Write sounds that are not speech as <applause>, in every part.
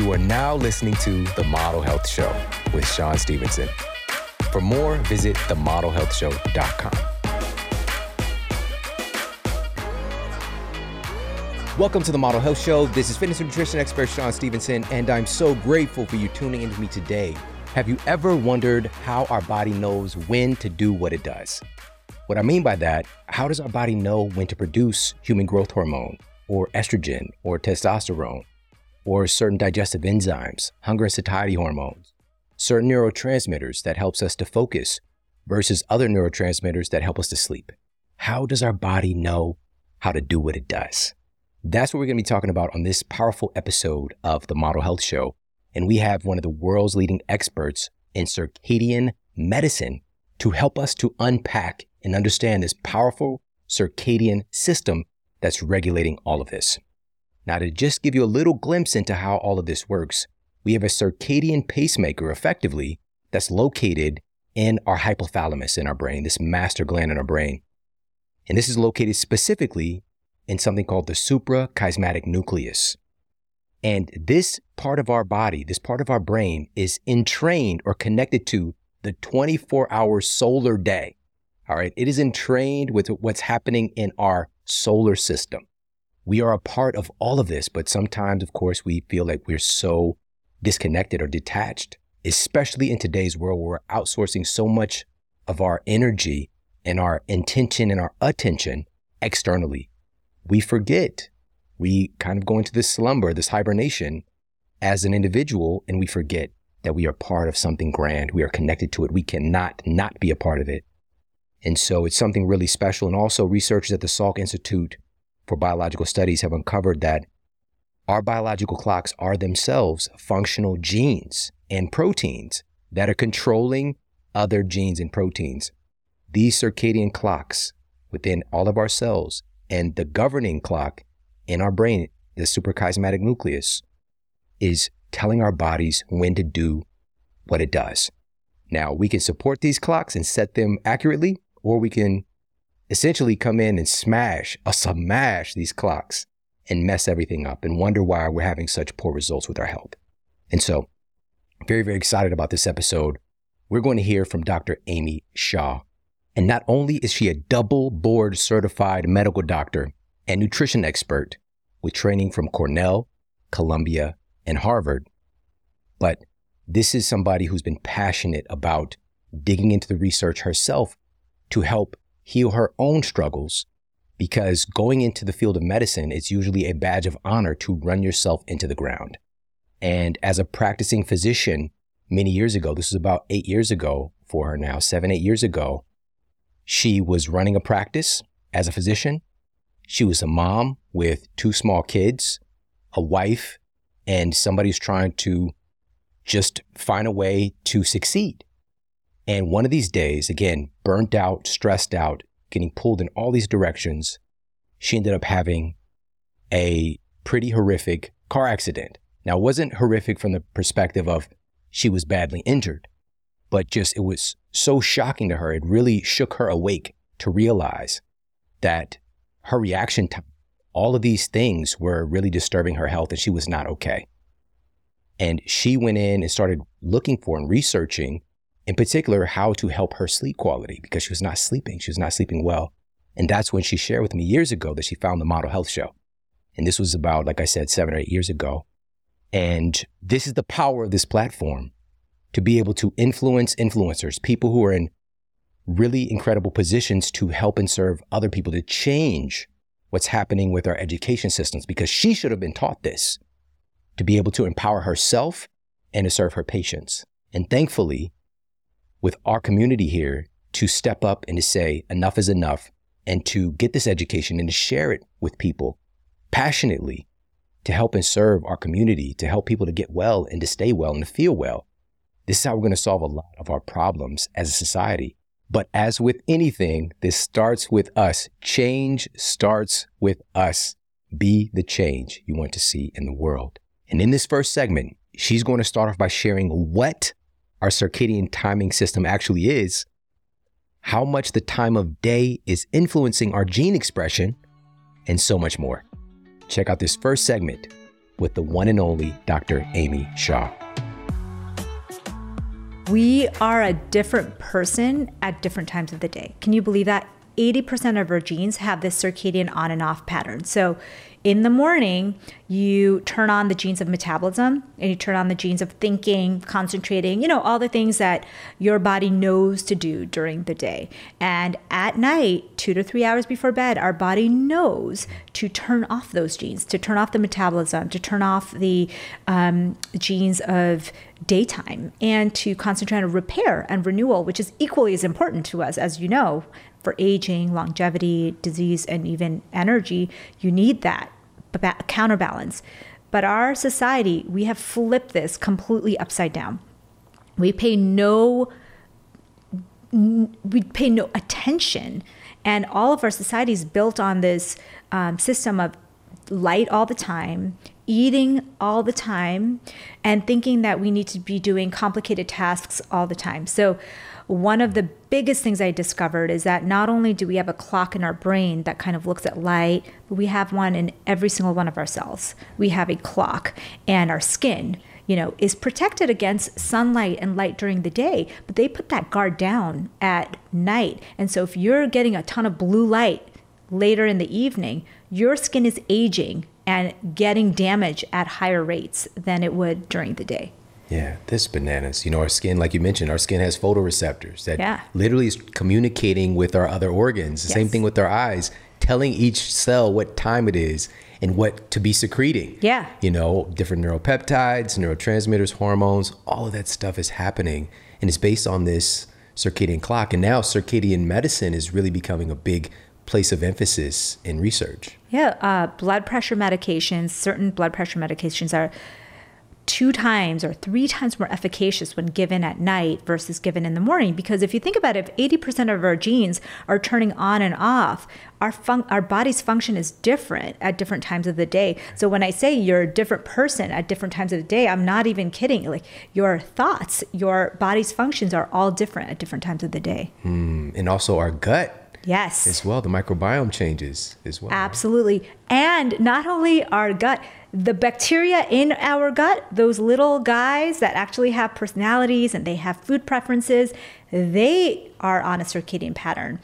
You are now listening to The Model Health Show with Shawn Stevenson. For more, visit themodelhealthshow.com. Welcome to the Model Health Show. This is fitness and nutrition expert Shawn Stevenson, and I'm so grateful for you tuning in with me today. Have you ever wondered how our body knows when to do what it does? What I mean by that, how does our body know when to produce human growth hormone, or estrogen, or testosterone, or certain digestive enzymes, hunger and satiety hormones, certain neurotransmitters that helps us to focus versus other neurotransmitters that help us to sleep? How does our body know how to do what it does? That's what we're going to be talking about on this powerful episode of the Model Health Show. And we have one of the world's leading experts in circadian medicine to help us to unpack and understand this powerful circadian system that's regulating all of this. Now, to just give you a little glimpse into how all of this works, we have a circadian pacemaker effectively that's located in our hypothalamus in our brain, this master gland in our brain. And this is located specifically in something called the suprachiasmatic nucleus. And this part of our body, this part of our brain is entrained or connected to the 24 hour solar day. All right. It is entrained with what's happening in our solar system. We are a part of all of this, but sometimes, of course, we feel like we're so disconnected or detached, especially in today's world where we're outsourcing so much of our energy and our intention and our attention externally we forget. We kind of go into this slumber, this hibernation as an individual, and we forget that we are part of something grand. We are connected to it. We cannot not be a part of it. And so it's something really special. And also, researchers at the Salk Institute for Biological Studies have uncovered that our biological clocks are themselves functional genes and proteins that are controlling other genes and proteins. These circadian clocks within all of our cells and the governing clock in our brain, the suprachiasmatic nucleus, is telling our bodies when to do what it does. Now, we can support these clocks and set them accurately, or we can essentially come in and smash, uh, smash these clocks and mess everything up and wonder why we're having such poor results with our health. And so, very, very excited about this episode. We're going to hear from Dr. Amy Shah. And not only is she a double board certified medical doctor and nutrition expert with training from Cornell, Columbia, and Harvard, but this is somebody who's been passionate about digging into the research herself to help heal her own struggles because going into the field of medicine is usually a badge of honor to run yourself into the ground. And as a practicing physician many years ago, this was about eight years ago for her now, seven, eight years ago, she was running a practice as a physician. She was a mom with two small kids, a wife, and somebody who's trying to just find a way to succeed. And one of these days, again, burnt out, stressed out, getting pulled in all these directions, she ended up having a pretty horrific car accident. Now, it wasn't horrific from the perspective of she was badly injured, but just it was so shocking to her. It really shook her awake to realize that her reaction to all of these things were really disturbing her health and she was not okay. And she went in and started looking for and researching, in particular, how to help her sleep quality because she was not sleeping. She was not sleeping well. And that's when she shared with me years ago that she found the Model Health Show. And this was about, like I said, seven or eight years ago. And this is the power of this platform to be able to influence influencers, people who are in really incredible positions to help and serve other people to change what's happening with our education systems because she should have been taught this to be able to empower herself and to serve her patients. And thankfully, with our community here to step up and to say enough is enough and to get this education and to share it with people passionately to help and serve our community, to help people to get well and to stay well and to feel well. This is how we're going to solve a lot of our problems as a society. But as with anything, this starts with us. Change starts with us. Be the change you want to see in the world. And in this first segment, she's going to start off by sharing what our circadian timing system actually is, how much the time of day is influencing our gene expression, and so much more. Check out this first segment with the one and only Dr. Amy Shah. We are a different person at different times of the day. Can you believe that? 80% of our genes have this circadian on and off pattern. So in the morning, you turn on the genes of metabolism and you turn on the genes of thinking, concentrating, you know, all the things that your body knows to do during the day. And at night, two to three hours before bed, our body knows to turn off those genes, to turn off the metabolism, to turn off the um, genes of daytime, and to concentrate on repair and renewal, which is equally as important to us, as you know, for aging, longevity, disease, and even energy, you need that counterbalance. But our society, we have flipped this completely upside down. We pay no we pay no attention, and all of our society is built on this um, system of light all the time, eating all the time, and thinking that we need to be doing complicated tasks all the time. So one of the biggest things I discovered is that not only do we have a clock in our brain that kind of looks at light, but we have one in every single one of our cells. We have a clock, and our skin, you know, is protected against sunlight and light during the day, but they put that guard down at night. And so if you're getting a ton of blue light later in the evening, your skin is aging and getting damage at higher rates than it would during the day. Yeah, this bananas. You know, our skin, like you mentioned, our skin has photoreceptors that yeah. literally is communicating with our other organs. The yes. same thing with our eyes, telling each cell what time it is and what to be secreting. Yeah. You know, different neuropeptides, neurotransmitters, hormones, all of that stuff is happening. And it's based on this circadian clock. And now circadian medicine is really becoming a big place of emphasis in research. Yeah, uh, blood pressure medications, certain blood pressure medications are two times or three times more efficacious when given at night versus given in the morning. Because if you think about it, if 80% of our genes are turning on and off, our fun- our body's function is different at different times of the day. So when I say you're a different person at different times of the day, I'm not even kidding. Like your thoughts, your body's functions are all different at different times of the day. Mm, and also our gut Yes. As well, the microbiome changes as well. Absolutely. And not only our gut, the bacteria in our gut, those little guys that actually have personalities and they have food preferences, they are on a circadian pattern.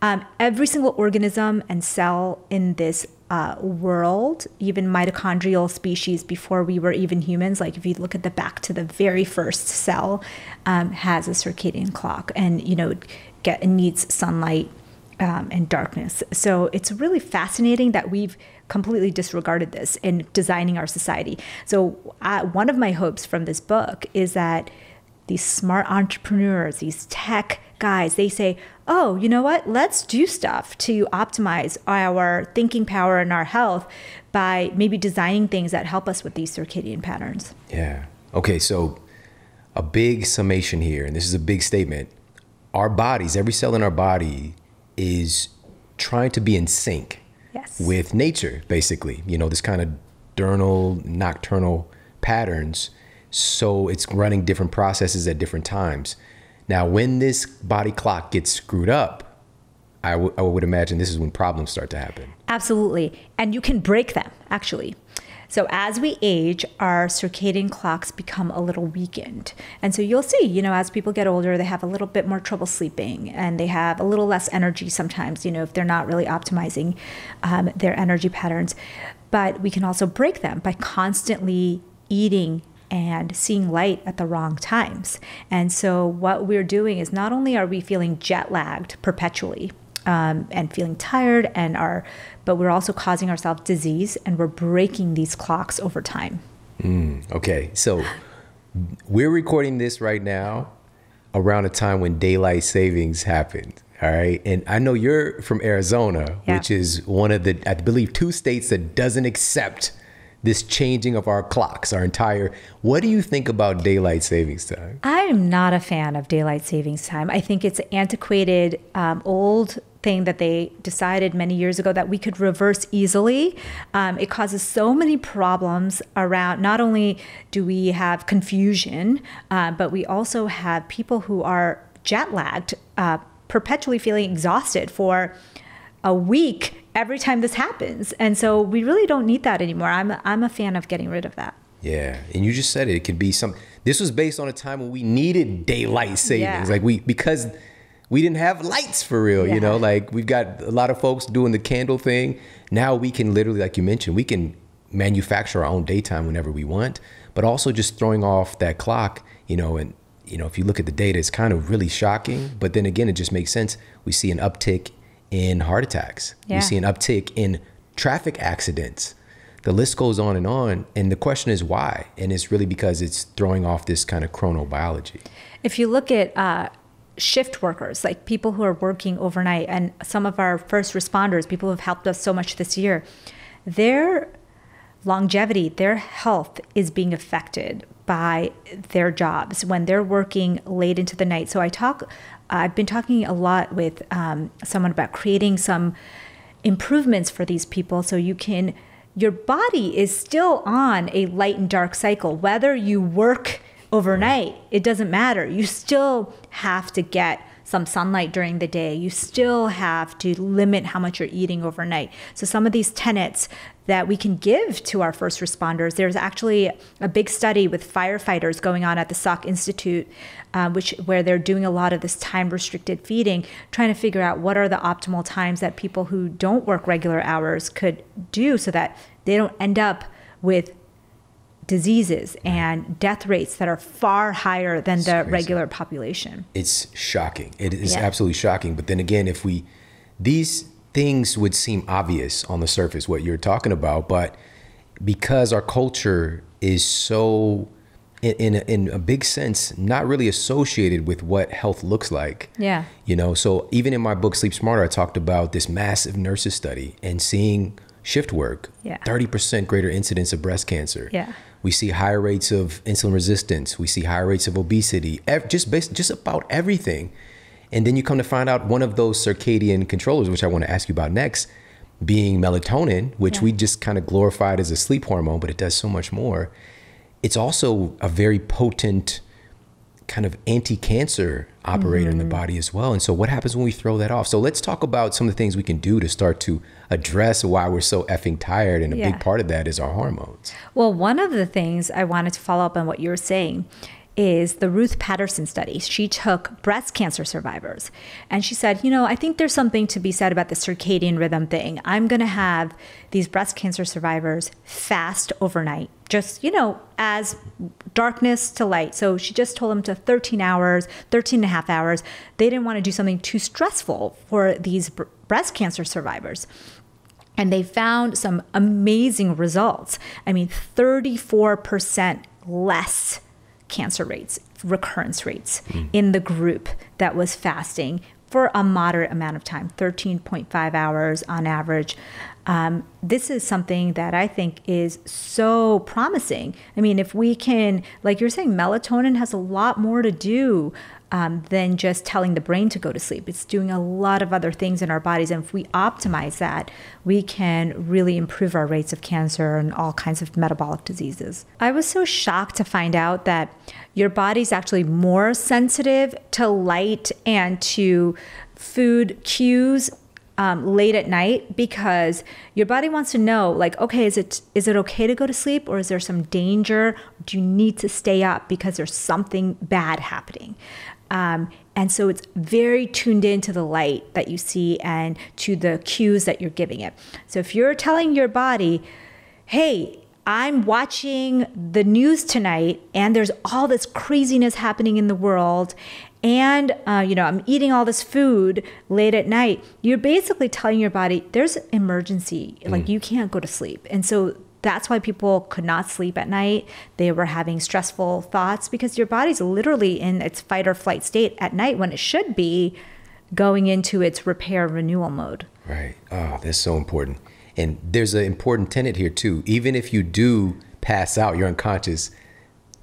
Um, every single organism and cell in this uh, world, even mitochondrial species before we were even humans, like if you look at the back to the very first cell, um, has a circadian clock and, you know, get, needs sunlight um, and darkness. So it's really fascinating that we've completely disregarded this in designing our society. So, uh, one of my hopes from this book is that these smart entrepreneurs, these tech guys, they say, oh, you know what? Let's do stuff to optimize our thinking power and our health by maybe designing things that help us with these circadian patterns. Yeah. Okay. So, a big summation here, and this is a big statement. Our bodies, every cell in our body, is trying to be in sync yes. with nature, basically. You know, this kind of diurnal, nocturnal patterns. So it's running different processes at different times. Now, when this body clock gets screwed up, I, w- I would imagine this is when problems start to happen. Absolutely. And you can break them, actually. So as we age, our circadian clocks become a little weakened. And so you'll see, you know, as people get older, they have a little bit more trouble sleeping and they have a little less energy sometimes, you know, if they're not really optimizing um, their energy patterns. But we can also break them by constantly eating and seeing light at the wrong times. And so, what we're doing is not only are we feeling jet lagged perpetually, um, and feeling tired and are but we're also causing ourselves disease and we're breaking these clocks over time mm, okay so we're recording this right now around a time when daylight savings happened all right and i know you're from arizona yeah. which is one of the i believe two states that doesn't accept this changing of our clocks, our entire. What do you think about daylight savings time? I am not a fan of daylight savings time. I think it's antiquated, um, old thing that they decided many years ago that we could reverse easily. Um, it causes so many problems around. Not only do we have confusion, uh, but we also have people who are jet lagged, uh, perpetually feeling exhausted for a week every time this happens. And so we really don't need that anymore. I'm a, I'm a fan of getting rid of that. Yeah, and you just said it. It could be some. This was based on a time when we needed daylight savings, Yeah. like we because we didn't have lights for real. You know, like we've got a lot of folks doing the candle thing. Now we can literally, like you mentioned, we can manufacture our own daytime whenever we want, but also just throwing off that clock. You know, and you know if you look at the data, it's kind of really shocking. But then again, it just makes sense. We see an uptick in heart attacks. Yeah. We see an uptick in traffic accidents the list goes on and on and the question is why and it's really because it's throwing off this kind of chronobiology If you look at uh, shift workers, like people who are working overnight, and some of our first responders, people who have helped us so much this year, their longevity, their health is being affected by their jobs when they're working late into the night. So I talk, I've been talking a lot with um, someone about creating some improvements for these people so you can your body is still on a light and dark cycle whether you work overnight. It doesn't matter. You still have to get some sunlight during the day. You still have to limit how much you're eating overnight. So some of these tenets that we can give to our first responders there's actually a big study with firefighters going on at the Salk Institute uh, which where they're doing a lot of this time restricted feeding trying to figure out what are the optimal times that people who don't work regular hours could do so that they don't end up with diseases and death rates that are far higher than the crazy. regular population. it's shocking it is Yeah. absolutely shocking but then again if we these things would seem obvious on the surface what you're talking about but because our culture is so in, in, a, in a big sense not really associated with what health looks like Yeah. You know, so even in my book Sleep Smarter, I talked about this massive nurses study and seeing shift work. Yeah. 30% greater incidence of breast cancer. Yeah. We see higher rates of insulin resistance. We see higher rates of obesity. Ev- just based, just about everything. And then you come to find out one of those circadian controllers, which I want to ask you about next, being melatonin, which Yeah. we just kind of glorified as a sleep hormone, but it does so much more. It's also a very potent kind of anti-cancer operator in the mm-hmm. body as well. And so what happens when we throw that off? So let's talk about some of the things we can do to start to address why we're so effing tired and a Yeah. big part of that is our hormones. Well, one of the things I wanted to follow up on what you were saying is the Ruth Patterson study. She took breast cancer survivors and she said, you know, I think there's something to be said about the circadian rhythm thing. I'm going to have these breast cancer survivors fast overnight, just, you know, as darkness to light. So she just told them to 13 hours, 13 and a half hours. They didn't want to do something too stressful for these br- breast cancer survivors and they found some amazing results. I mean, 34% less cancer rates, recurrence rates in the group that was fasting for a moderate amount of time 13.5 hours on average. Um, this is something that I think is so promising. I mean, if we can, like you're saying, melatonin has a lot more to do um, than just telling the brain to go to sleep. It's doing a lot of other things in our bodies. And if we optimize that, we can really improve our rates of cancer and all kinds of metabolic diseases. I was so shocked to find out that your body's actually more sensitive to light and to food cues um, late at night because your body wants to know like okay is it is it okay to go to sleep or is there some danger do you need to stay up because there's something bad happening um, and so it's very tuned into the light that you see and to the cues that you're giving it. So if you're telling your body hey I'm watching the news tonight and there's all this craziness happening in the world and uh, you know I'm eating all this food late at night you're basically telling your body there's an emergency. Like you can't go to sleep. And so that's why people could not sleep at night they were having stressful thoughts because your body's literally in its fight or flight state at night when it should be going into its repair renewal mode Right. Oh, that's so important. And there's an important tenet here too. Even if you do pass out, you're unconscious,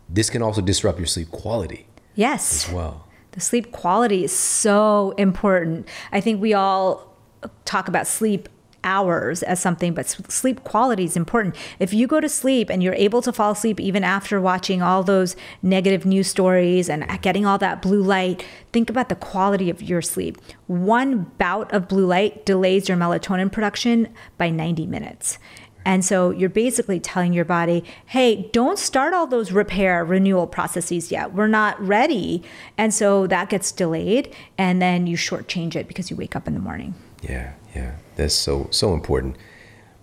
this can also disrupt your sleep quality yes as well. The sleep quality is so important. I think we all talk about sleep hours as something, but sleep quality is important. If you go to sleep and you're able to fall asleep even after watching all those negative news stories and getting all that blue light, think about the quality of your sleep. One bout of blue light delays your melatonin production by 90 minutes. And so you're basically telling your body, hey, don't start all those repair renewal processes yet. We're not ready. And so that gets delayed. And then you shortchange it because you wake up in the morning. Yeah, yeah. That's so, so important.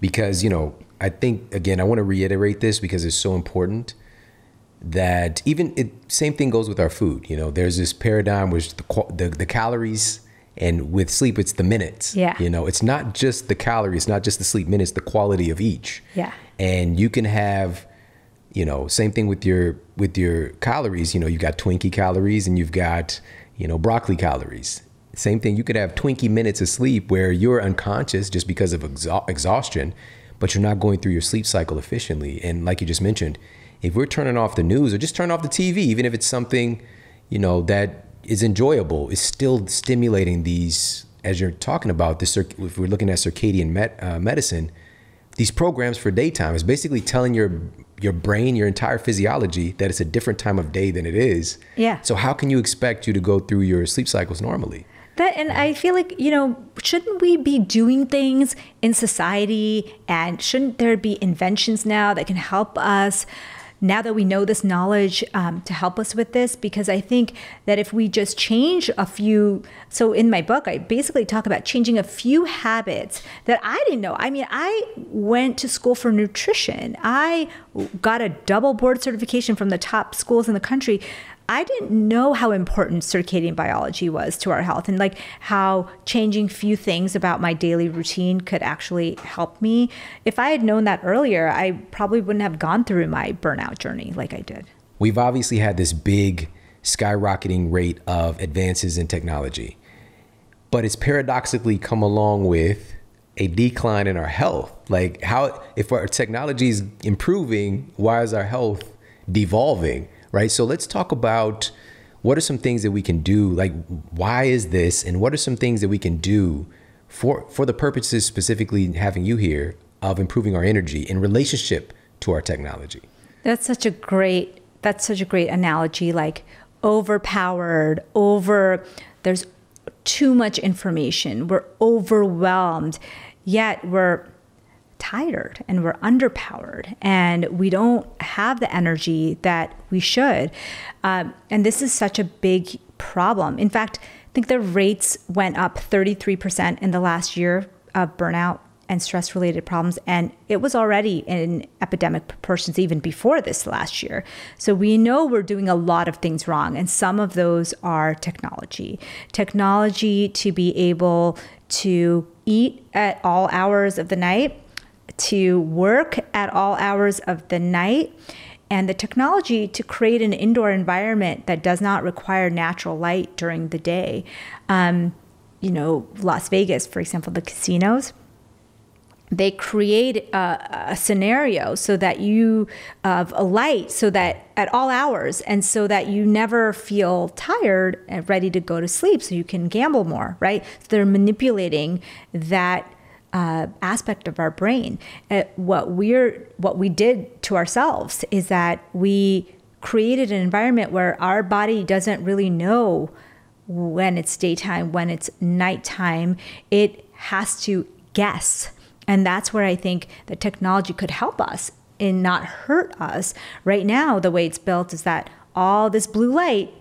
Because, you know, I think, again, I want to reiterate this because it's so important that even it, same thing goes with our food. You know, there's this paradigm which the, the, the calories and with sleep it's the minutes. Yeah. You know it's not just the calories not just the sleep minutes the quality of each. Yeah. And you can have you know same thing with your with your calories. You know you've got twinkie calories and you've got you know broccoli calories same thing you could have twinkie minutes of sleep where you're unconscious just because of exa- exhaustion but you're not going through your sleep cycle efficiently. And like you just mentioned if we're turning off the news or just turn off the tv even if it's something you know that is enjoyable is still stimulating these as you're talking about this if we're looking at circadian met, uh, medicine these programs for daytime. Is basically telling your your brain your entire physiology that it's a different time of day than it is. Yeah. So how can you expect you to go through your sleep cycles normally that and i feel like you know shouldn't we be doing things in society? And shouldn't there be inventions now that can help us now that we know this knowledge um, to help us with this? Because i think that if we just change a few so in my book i basically talk about changing a few habits that i didn't know. I mean i went to school for nutrition. I got a double board certification from the top schools in the country I didn't know how important circadian biology was to our health and like how changing few things about my daily routine could actually help me. If I had known that earlier, I probably wouldn't have gone through my burnout journey like I did. We've obviously had this big skyrocketing rate of advances in technology, but it's paradoxically come along with a decline in our health. Like how if our technology is improving, why is our health devolving? Right? So let's talk about what are some things that we can do like why is this? And what are some things that we can do for for the purposes specifically having you here of improving our energy in relationship to our technology? That's such a great that's such a great analogy like overpowered over there's too much information. We're overwhelmed yet we're tired and we're underpowered and we don't have the energy that we should. Um, and this is such a big problem. In fact, I think the rates went up 33% in the last year of burnout and stress related problems. And it was already in epidemic proportions even before this last year. So we know we're doing a lot of things wrong. And some of those are technology. Technology to be able to eat at all hours of the night to work at all hours of the night and the technology to create an indoor environment that does not require natural light during the day. Um, you know, Las Vegas, for example, the casinos, they create a, a, scenario so that you of a light so that at all hours and so that you never feel tired and ready to go to sleep so you can gamble more right so they're manipulating that uh, aspect of our brain. Uh, what we're what we did to ourselves is that we created an environment where our body doesn't really know when it's daytime, when it's nighttime. It has to guess. And that's where I think the technology could help us and not hurt us. Right now, the way it's built is that all this blue light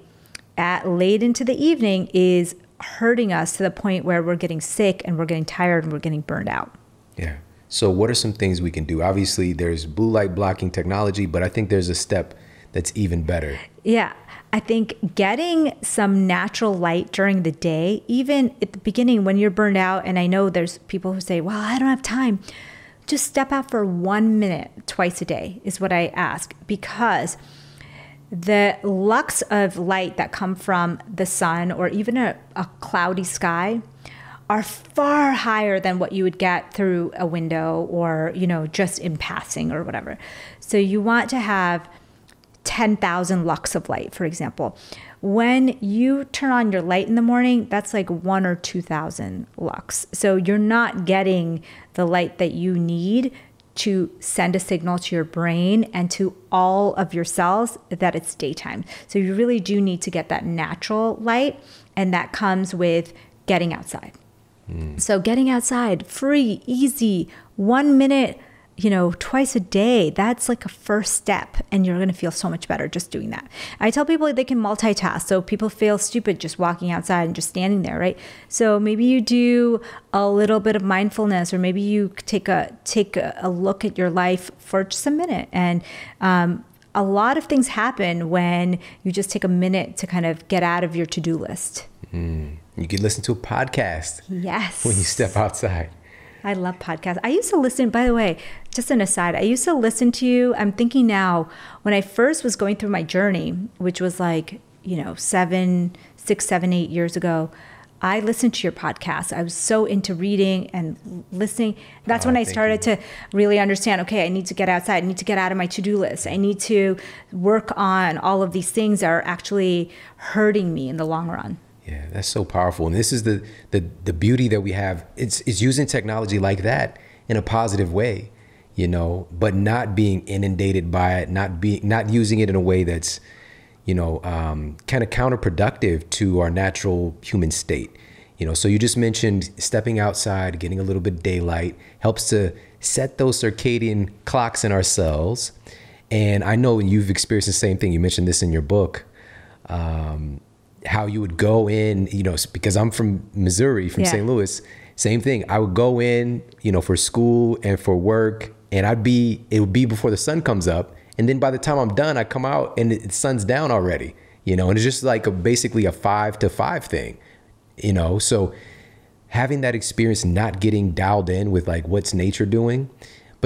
at late into the evening is hurting us to the point where we're getting sick and we're getting tired and we're getting burned out. Yeah. So, what are some things we can do? Obviously, there's blue light blocking technology, but I think there's a step that's even better. Yeah. I think getting some natural light during the day, even at the beginning when you're burned out, and I know there's people who say, well, I don't have time. Just step out for one minute twice a day, is what I ask, because the lux of light that come from the sun or even a, a cloudy sky are far higher than what you would get through a window or you know just in passing or whatever so you want to have 10,000 lux of light, for example. When you turn on your light in the morning, that's like one or 2,000 lux. So you're not getting the light that you need to send a signal to your brain and to all of your cells that it's daytime. So you really do need to get that natural light, and that comes with getting outside. Mm. So getting outside, free, easy, one minute you know, twice a day, that's like a first step, and you're going to feel so much better just doing that. I tell people they can multitask. So people feel stupid just walking outside and just standing there, right? So maybe you do a little bit of mindfulness, or maybe you take a take a, a look at your life for just a minute. And um, a lot of things happen when you just take a minute to kind of get out of your to do list. Mm. You can listen to a podcast. Yes. When you step outside. I love podcasts. I used to listen, by the way, just an aside, I used to listen to you. I'm thinking now, when I first was going through my journey, which was like, you know, seven, six, seven, eight years ago, I listened to your podcast. I was so into reading and listening. That's oh, when I started you. to really understand okay, I need to get outside. I need to get out of my to do list. I need to work on all of these things that are actually hurting me in the long run. Yeah, that's so powerful. And this is the the the beauty that we have. It's it's using technology like that in a positive way, you know, but not being inundated by it, not being not using it in a way that's, you know, um, kind of counterproductive to our natural human state. You know, so you just mentioned stepping outside, getting a little bit daylight helps to set those circadian clocks in our cells. And I know you've experienced the same thing. You mentioned this in your book. Um, how you would go in, you know, because I'm from Missouri, from yeah. St. Louis, same thing. I would go in, you know, for school and for work, and I'd be, it would be before the sun comes up. And then by the time I'm done, I come out and the sun's down already, you know, and it's just like a, basically a five to five thing, you know. So having that experience, not getting dialed in with like what's nature doing,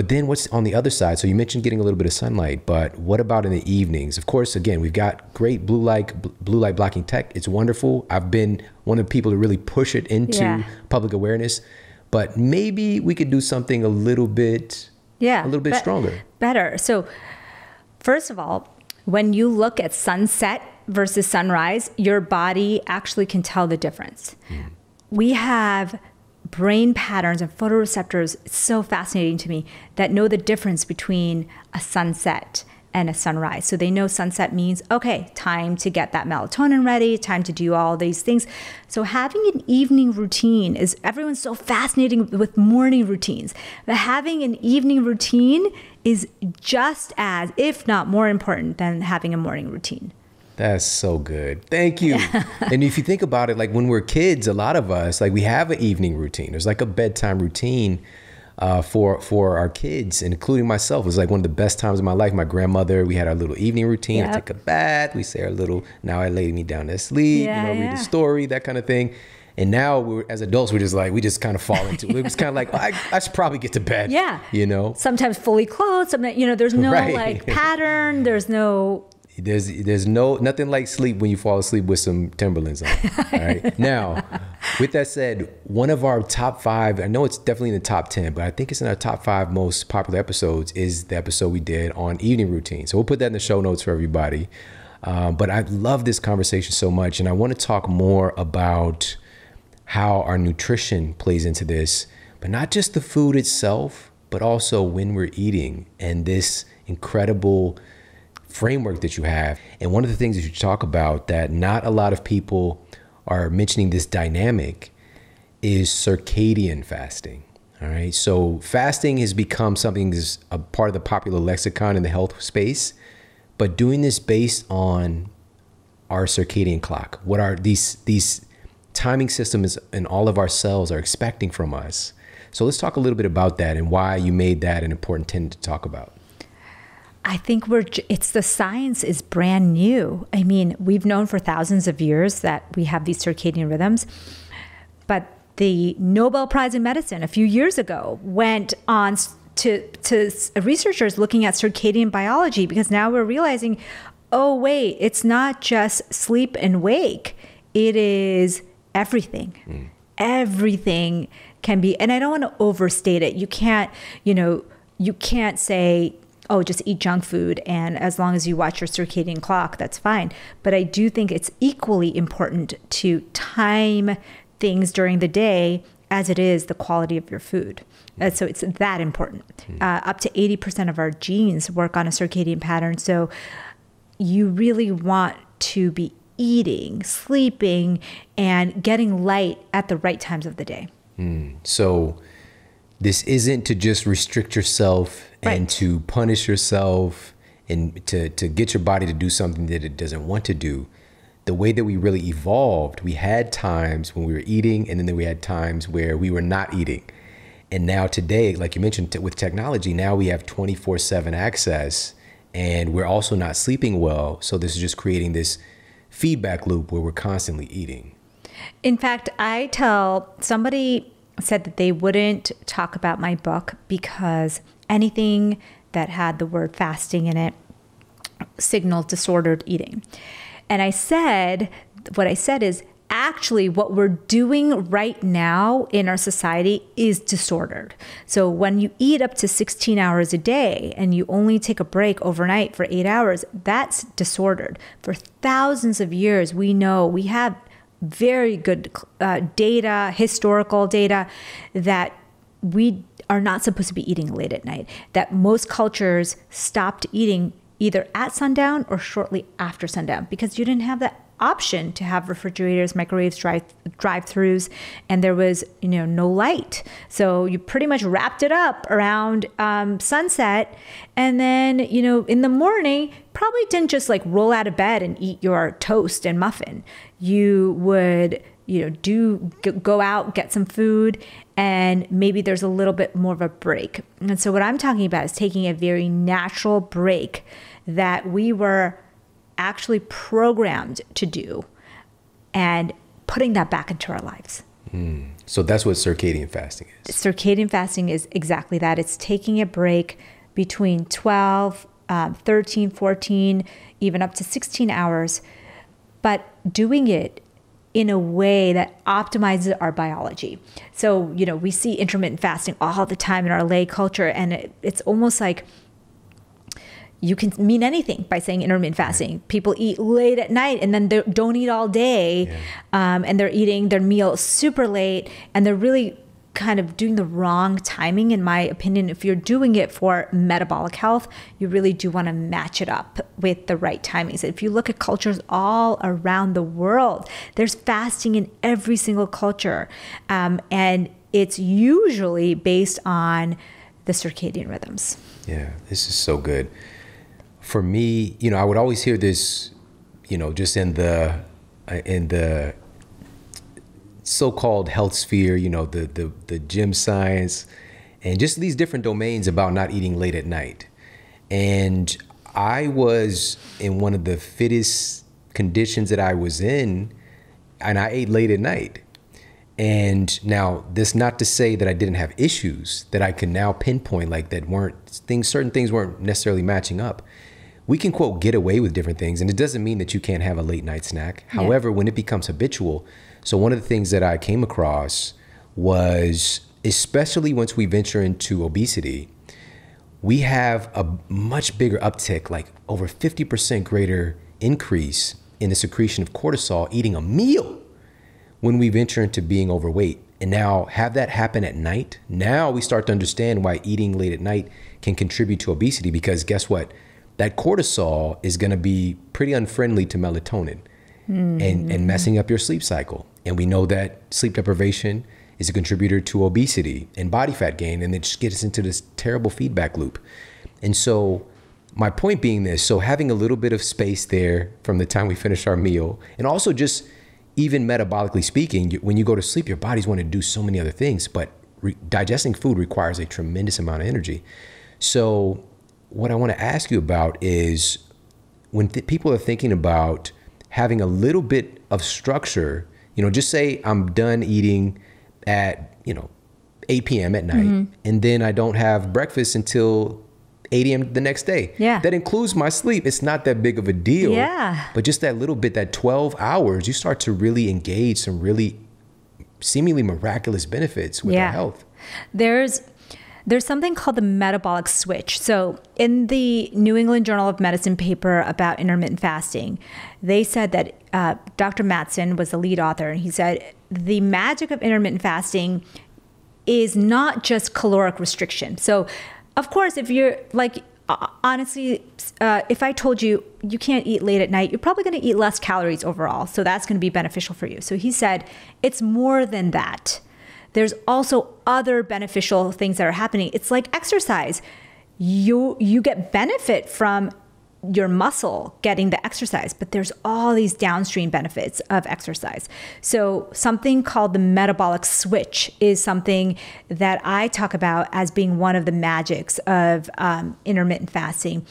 but then what's on the other side? So you mentioned getting a little bit of sunlight, but what about in the evenings? Of course, again, we've got great blue light blue light blocking tech. It's wonderful. I've been one of the people to really push it into yeah. public awareness. But maybe we could do something a little bit yeah, a little bit stronger. Better. So first of all, when you look at sunset versus sunrise, your body actually can tell the difference. Mm. We have brain patterns and photoreceptors it's so fascinating to me that know the difference between a sunset and a sunrise. So they know sunset means, okay, time to get that melatonin ready, time to do all these things. So having an evening routine is everyone's so fascinating with morning routines. But having an evening routine is just as, if not more important than having a morning routine. That's so good. Thank you. <laughs> and if you think about it, like when we're kids, a lot of us, like we have an evening routine. There's like a bedtime routine uh, for for our kids, including myself. It was like one of the best times of my life. My grandmother, we had our little evening routine. Yep. I take a bath. We say our little, now I lay me down to sleep, yeah, you know, yeah. read a story, that kind of thing. And now we're as adults, we're just like we just kind of fall into it. It was kind of like I, I should probably get to bed. Yeah, you know. Sometimes fully clothed. Sometimes you know, there's no <laughs> right. like pattern. There's no there's there's no nothing like sleep when you fall asleep with some Timberlands on. all right. <laughs> now, with that said, one of our top five, I know it's definitely in the top ten, but I think it's in our top five most popular episodes is the episode we did on evening routine. So we'll put that in the show notes for everybody. Um, but I love this conversation so much, and I want to talk more about how our nutrition plays into this, but not just the food itself, but also when we're eating and this incredible framework that you have. And one of the things that you talk about that not a lot of people are mentioning this dynamic is circadian fasting. All right. So fasting has become something that's a part of the popular lexicon in the health space, but doing this based on our circadian clock, what are these these timing systems and all of our cells are expecting from us. So let's talk a little bit about that and why you made that an important tenet to talk about. I think we're it's the science is brand new. I mean, we've known for thousands of years that we have these circadian rhythms, but the Nobel Prize in Medicine a few years ago went on to to researchers looking at circadian biology because now we're realizing, oh wait, it's not just sleep and wake. It is everything. Mm. Everything can be and I don't want to overstate it. You can't, you know, you can't say oh, just eat junk food. And as long as you watch your circadian clock, that's fine. But I do think it's equally important to time things during the day as it is the quality of your food. Uh, so it's that important. Uh, up to 80% of our genes work on a circadian pattern. So you really want to be eating, sleeping, and getting light at the right times of the day. So this isn't to just restrict yourself and to punish yourself and to, to get your body to do something that it doesn't want to do. The way that we really evolved, we had times when we were eating, and then we had times where we were not eating. And now today, like you mentioned, t- with technology, now we have 24 7 access and we're also not sleeping well. So this is just creating this feedback loop where we're constantly eating. In fact, I tell somebody said that they wouldn't talk about my book because anything that had the word fasting in it signaled disordered eating. And I said, what I said is actually what we're doing right now in our society is disordered. So when you eat up to 16 hours a day and you only take a break overnight for eight hours, that's disordered. For thousands of years, we know we have very good uh, data, historical data, that we are not supposed to be eating late at night. That most cultures stopped eating either at sundown or shortly after sundown because you didn't have that option to have refrigerators, microwaves, drive drive-throughs, and there was you know no light. So you pretty much wrapped it up around um, sunset, and then you know in the morning probably didn't just like roll out of bed and eat your toast and muffin. You would you know do go out get some food and maybe there's a little bit more of a break and so what i'm talking about is taking a very natural break that we were actually programmed to do and putting that back into our lives. So that's what circadian fasting is. circadian fasting is exactly that. It's taking a break between 12 um, 13 14 even up to 16 hours but doing it in a way that optimizes our biology. So you know we see intermittent fasting all the time in our lay culture and it, it's almost like you can mean anything by saying intermittent fasting. People eat late at night and then they don't eat all day, um, and they're eating their meal super late, and they're really kind of doing the wrong timing, in my opinion. If you're doing it for metabolic health, you really do want to match it up with the right timings. If you look at cultures all around the world, there's fasting in every single culture, um, and it's usually based on the circadian rhythms. Yeah, this is so good. For me, you know, I would always hear this, you know, just in the uh, in the so-called health sphere, you know, the the the gym science and just these different domains about not eating late at night. And I was in one of the fittest conditions that I was in and I ate late at night. And now, this not to say that I didn't have issues that I can now pinpoint, like that weren't things, certain things weren't necessarily matching up. We can quote get away with different things, and it doesn't mean that you can't have a late night snack. However, when it becomes habitual, so one of the things that I came across was, especially once we venture into obesity, we have a much bigger uptick, like over 50% greater increase in the secretion of cortisol eating a meal when we venture into being overweight. And now have that happen at night. Now we start to understand why eating late at night can contribute to obesity because guess what? That cortisol is going to be pretty unfriendly to melatonin and, mm. and messing up your sleep cycle. And we know that sleep deprivation is a contributor to obesity and body fat gain. And it just gets into this terrible feedback loop. And so, my point being this so having a little bit of space there from the time we finish our meal, and also just even metabolically speaking, when you go to sleep, your body's want to do so many other things, but re- digesting food requires a tremendous amount of energy. So, what I want to ask you about is when th- people are thinking about having a little bit of structure, you know, just say I'm done eating at, you know, 8 p.m. at night, mm-hmm. and then I don't have breakfast until 8 a.m. the next day. Yeah. That includes my sleep. It's not that big of a deal. Yeah. But just that little bit, that 12 hours, you start to really engage some really seemingly miraculous benefits with Yeah. our health. There's There's something called the metabolic switch. So, in the New England Journal of Medicine paper about intermittent fasting, they said that uh, Dr. Mattson was the lead author, and he said the magic of intermittent fasting is not just caloric restriction. So, of course, if you're like, honestly, uh, if I told you you can't eat late at night, you're probably going to eat less calories overall. So, that's going to be beneficial for you. So, he said it's more than that there's also other beneficial things that are happening. It's like exercise. You you get benefit from your muscle getting the exercise, but there's all these downstream benefits of exercise. So, something called the metabolic switch is something that I talk about as being one of the magics of um, intermittent fasting.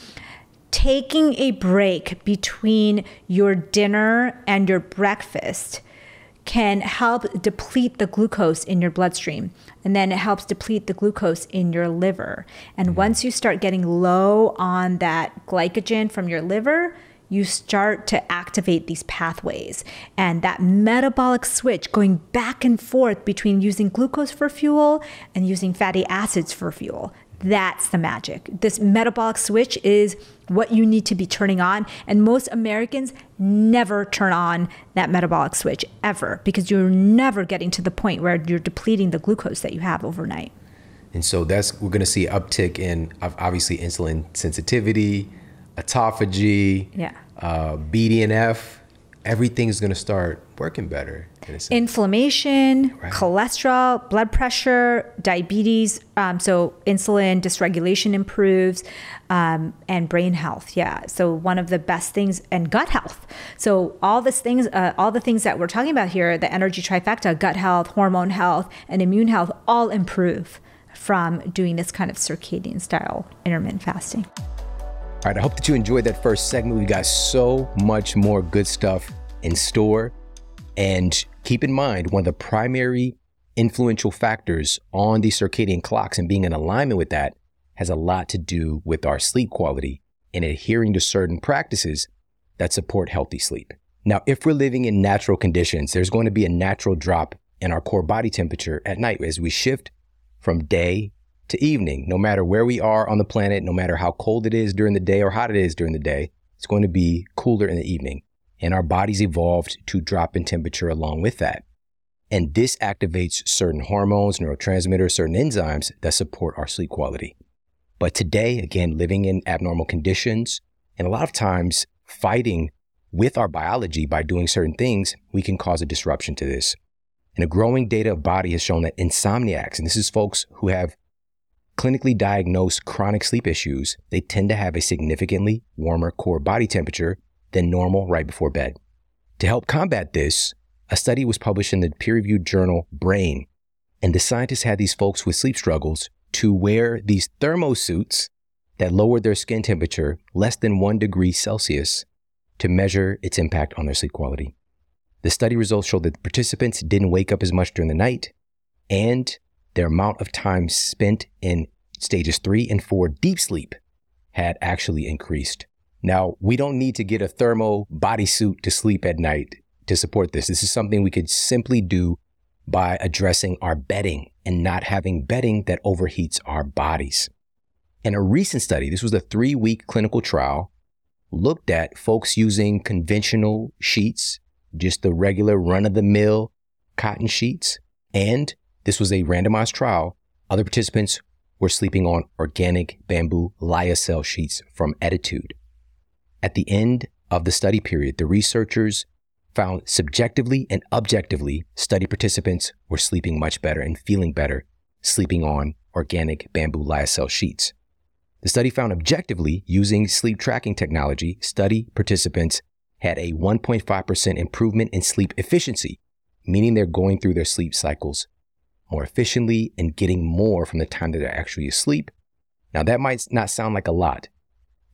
Taking a break between your dinner and your breakfast can help deplete the glucose in your bloodstream. And then it helps deplete the glucose in your liver. And mm-hmm. once you start getting low on that glycogen from your liver, you start to activate these pathways. And that metabolic switch going back and forth between using glucose for fuel and using fatty acids for fuel. That's the magic. This metabolic switch is what you need to be turning on. And most Americans never turn on that metabolic switch ever because you're never getting to the point where you're depleting the glucose that you have overnight. And so that's, we're going to see uptick in obviously insulin sensitivity, autophagy, yeah. uh, BDNF. Everything's going to start working better inflammation, right. cholesterol, blood pressure, diabetes. Um, so insulin dysregulation improves, um, and brain health. Yeah. So one of the best things, and gut health. So all these things, uh, all the things that we're talking about here, the energy trifecta, gut health, hormone health, and immune health, all improve from doing this kind of circadian style intermittent fasting. All right, I hope that you enjoyed that first segment. We got so much more good stuff in store. And keep in mind, one of the primary influential factors on the circadian clocks and being in alignment with that has a lot to do with our sleep quality and adhering to certain practices that support healthy sleep. Now, if we're living in natural conditions, there's going to be a natural drop in our core body temperature at night as we shift from day to evening. No matter where we are on the planet, no matter how cold it is during the day or hot it is during the day, it's going to be cooler in the evening and our bodies evolved to drop in temperature along with that. And this activates certain hormones, neurotransmitters, certain enzymes that support our sleep quality. But today, again, living in abnormal conditions, and a lot of times fighting with our biology by doing certain things, we can cause a disruption to this. And a growing data of body has shown that insomniacs, and this is folks who have clinically diagnosed chronic sleep issues, they tend to have a significantly warmer core body temperature than normal right before bed. To help combat this, a study was published in the peer reviewed journal Brain, and the scientists had these folks with sleep struggles to wear these thermosuits that lowered their skin temperature less than one degree Celsius to measure its impact on their sleep quality. The study results showed that the participants didn't wake up as much during the night, and their amount of time spent in stages three and four deep sleep had actually increased. Now, we don't need to get a thermo bodysuit to sleep at night to support this. This is something we could simply do by addressing our bedding and not having bedding that overheats our bodies. In a recent study, this was a three week clinical trial, looked at folks using conventional sheets, just the regular run of the mill cotton sheets. And this was a randomized trial. Other participants were sleeping on organic bamboo lyocell sheets from Ettitude. At the end of the study period, the researchers found subjectively and objectively study participants were sleeping much better and feeling better sleeping on organic bamboo lyocell sheets. The study found objectively using sleep tracking technology, study participants had a 1.5% improvement in sleep efficiency, meaning they're going through their sleep cycles more efficiently and getting more from the time that they're actually asleep. Now, that might not sound like a lot.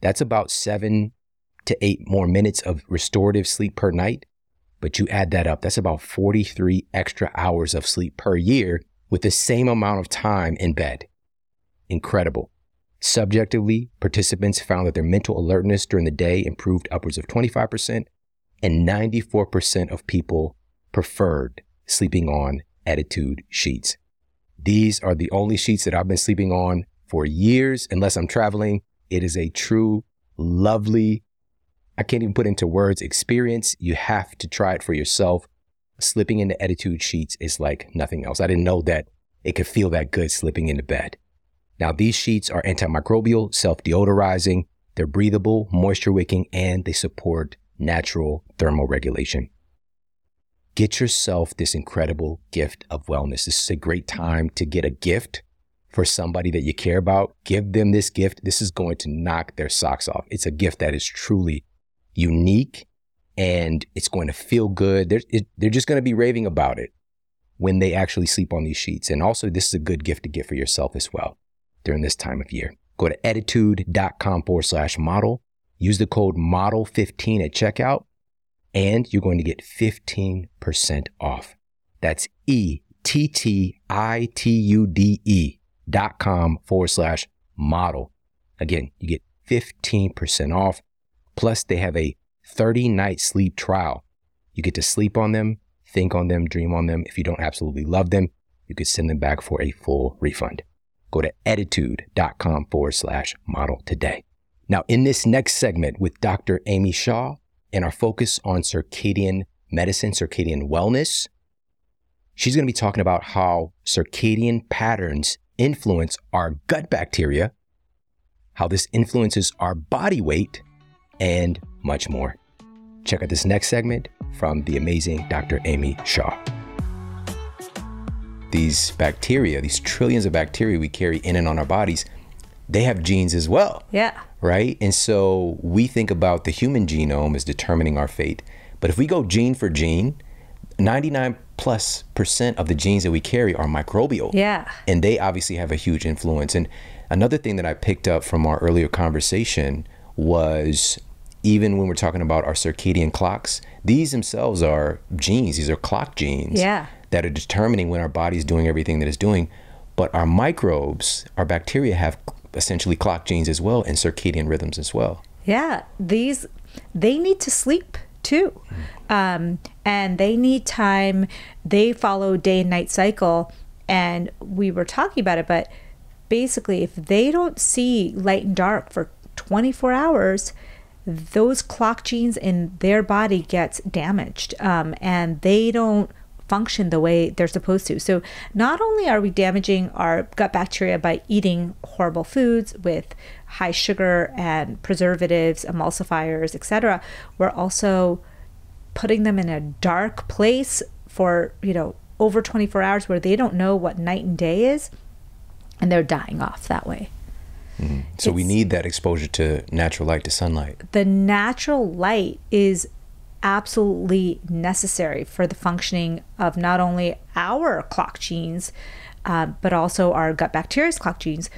That's about seven to eight more minutes of restorative sleep per night. But you add that up, that's about 43 extra hours of sleep per year with the same amount of time in bed. Incredible. Subjectively, participants found that their mental alertness during the day improved upwards of 25%, and 94% of people preferred sleeping on Ettitude sheets. These are the only sheets that I've been sleeping on for years, unless I'm traveling. It is a true, lovely, I can't even put into words experience. You have to try it for yourself. Slipping into Ettitude sheets is like nothing else. I didn't know that it could feel that good slipping into bed. Now, these sheets are antimicrobial, self deodorizing, they're breathable, moisture wicking, and they support natural thermal regulation. Get yourself this incredible gift of wellness. This is a great time to get a gift for somebody that you care about. Give them this gift. This is going to knock their socks off. It's a gift that is truly unique and it's going to feel good. They're, it, they're just going to be raving about it when they actually sleep on these sheets. And also, this is a good gift to get for yourself as well during this time of year. Go to ettitude.com forward slash model. Use the code model15 at checkout, and you're going to get 15% off. That's E T T I T U D E dot com forward slash model. Again, you get 15% off. Plus, they have a 30 night sleep trial. You get to sleep on them, think on them, dream on them. If you don't absolutely love them, you could send them back for a full refund. Go to ettitude.com forward slash model today. Now, in this next segment with Dr. Amy Shah and our focus on circadian medicine, circadian wellness, she's going to be talking about how circadian patterns influence our gut bacteria, how this influences our body weight, and much more. Check out this next segment from the amazing Dr. Amy Shah. These bacteria, these trillions of bacteria we carry in and on our bodies, they have genes as well. Yeah. Right? And so we think about the human genome as determining our fate. But if we go gene for gene, 99 plus percent of the genes that we carry are microbial. Yeah. And they obviously have a huge influence. And another thing that I picked up from our earlier conversation was even when we're talking about our circadian clocks, these themselves are genes. These are clock genes Yeah. that are determining when our body's doing everything that it's doing. But our microbes, our bacteria have essentially clock genes as well and circadian rhythms as well. Yeah, these they need to sleep too, um, and they need time. They follow day and night cycle, and we were talking about it. But basically, if they don't see light and dark for 24 hours, those clock genes in their body gets damaged, um, and they don't function the way they're supposed to. So not only are we damaging our gut bacteria by eating horrible foods with high sugar and preservatives, emulsifiers, etc., we're also putting them in a dark place for, you know, over 24 hours where they don't know what night and day is and they're dying off that way. So we need that exposure to natural light, to sunlight. the natural light is absolutely necessary for the functioning of not only our clock genes, uh, but also our gut bacteria's clock genes.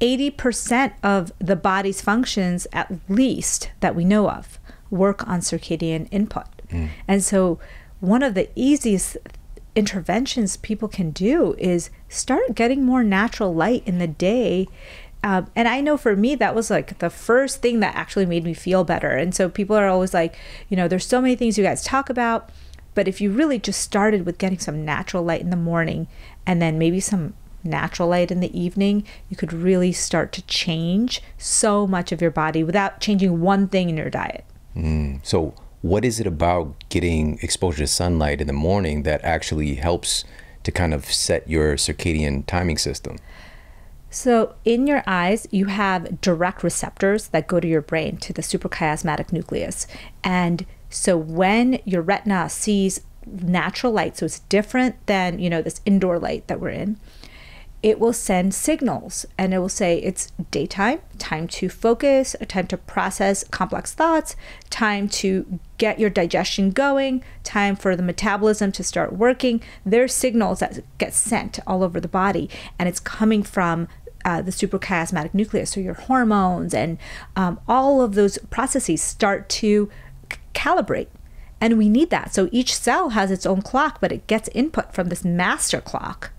80% of the body's functions, at least that we know of, work on circadian input. And so, one of the easiest interventions people can do is start getting more natural light in the day. Um, and I know for me, that was like the first thing that actually made me feel better. And so people are always like, you know, there's so many things you guys talk about. But if you really just started with getting some natural light in the morning and then maybe some natural light in the evening, you could really start to change so much of your body without changing one thing in your diet. So, what is it about getting exposure to sunlight in the morning that actually helps to kind of set your circadian timing system? So, in your eyes, you have direct receptors that go to your brain, to the suprachiasmatic nucleus. And so, when your retina sees natural light, so it's different than, you know, this indoor light that we're in, it will send signals and it will say it's daytime, time to focus, time to process complex thoughts, time to get your digestion going, time for the metabolism to start working. There's signals that get sent all over the body and it's coming from uh, the suprachiasmatic nucleus, so your hormones and um, all of those processes start to c- calibrate. And we need that. So each cell has its own clock, but it gets input from this master clock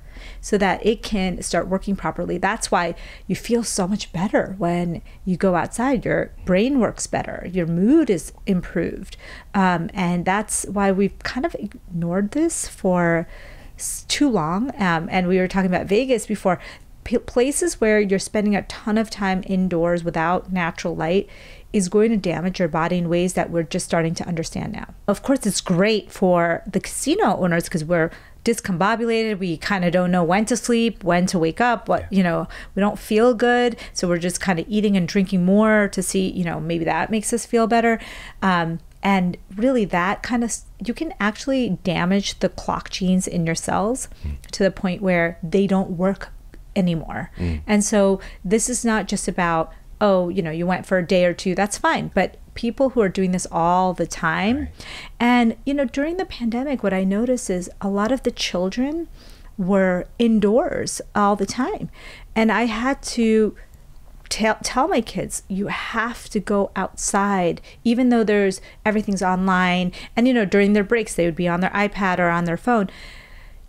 so that it can start working properly. That's why you feel so much better when you go outside. Your brain works better, your mood is improved. Um, and that's why we've kind of ignored this for too long. Um, and we were talking about Vegas before. P- places where you're spending a ton of time indoors without natural light is going to damage your body in ways that we're just starting to understand now. Of course, it's great for the casino owners because we're discombobulated. We kind of don't know when to sleep, when to wake up, what, yeah. you know, we don't feel good. So we're just kind of eating and drinking more to see, you know, maybe that makes us feel better. Um, and really, that kind of, you can actually damage the clock genes in your cells mm. to the point where they don't work anymore. Mm. And so this is not just about oh, you know, you went for a day or two, that's fine. But people who are doing this all the time, right. and, you know, during the pandemic, what I noticed is a lot of the children were indoors all the time. And I had to tell tell my kids you have to go outside even though there's everything's online and you know during their breaks they would be on their iPad or on their phone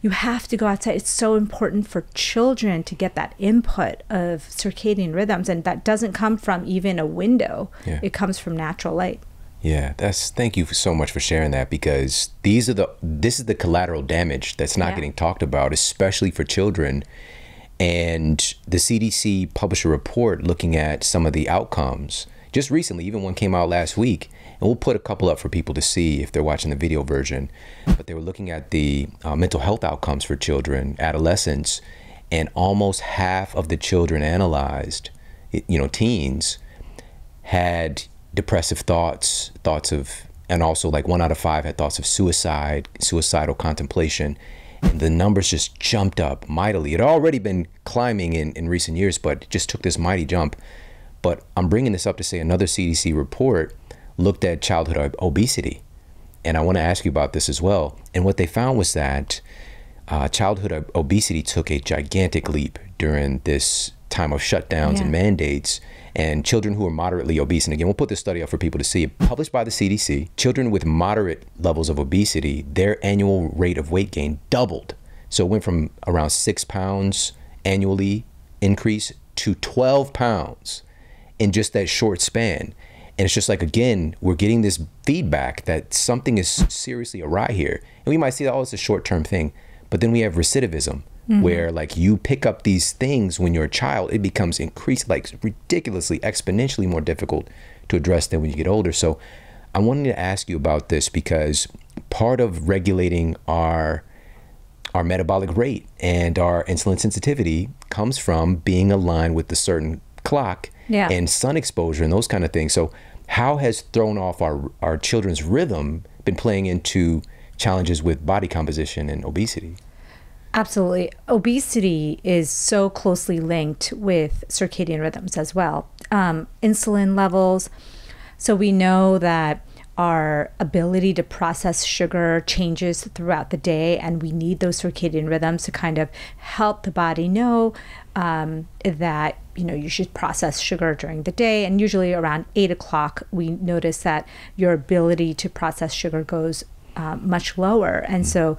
you have to go outside. It's so important for children to get that input of circadian rhythms, and that doesn't come from even a window. Yeah. It comes from natural light. Yeah, that's thank you so much for sharing that because these are the this is the collateral damage that's not yeah. getting talked about, especially for children. And the CDC published a report looking at some of the outcomes just recently, even one came out last week and we'll put a couple up for people to see if they're watching the video version. But they were looking at the uh, mental health outcomes for children, adolescents, and almost half of the children analyzed, you know, teens, had depressive thoughts, thoughts of, and also like one out of five had thoughts of suicide, suicidal contemplation. And the numbers just jumped up mightily. It had already been climbing in, in recent years, but just took this mighty jump. But I'm bringing this up to say another CDC report looked at childhood obesity. And I want to ask you about this as well. And what they found was that uh, childhood obesity took a gigantic leap during this time of shutdowns yeah. and mandates. And children who are moderately obese, and again, we'll put this study up for people to see, published by the CDC, children with moderate levels of obesity, their annual rate of weight gain doubled. So it went from around six pounds annually increase to 12 pounds in just that short span. And it's just like, again, we're getting this feedback that something is seriously awry here. And we might see, that, oh, it's a short term thing. But then we have recidivism, mm-hmm. where like you pick up these things when you're a child, it becomes increased, like ridiculously, exponentially more difficult to address than when you get older. So I wanted to ask you about this because part of regulating our our metabolic rate and our insulin sensitivity comes from being aligned with the certain clock yeah. and sun exposure and those kind of things. So how has thrown off our our children's rhythm been playing into challenges with body composition and obesity? Absolutely. Obesity is so closely linked with circadian rhythms as well. Um, insulin levels. So we know that our ability to process sugar changes throughout the day, and we need those circadian rhythms to kind of help the body know um, that you know you should process sugar during the day. And usually around eight o'clock, we notice that your ability to process sugar goes uh, much lower, and so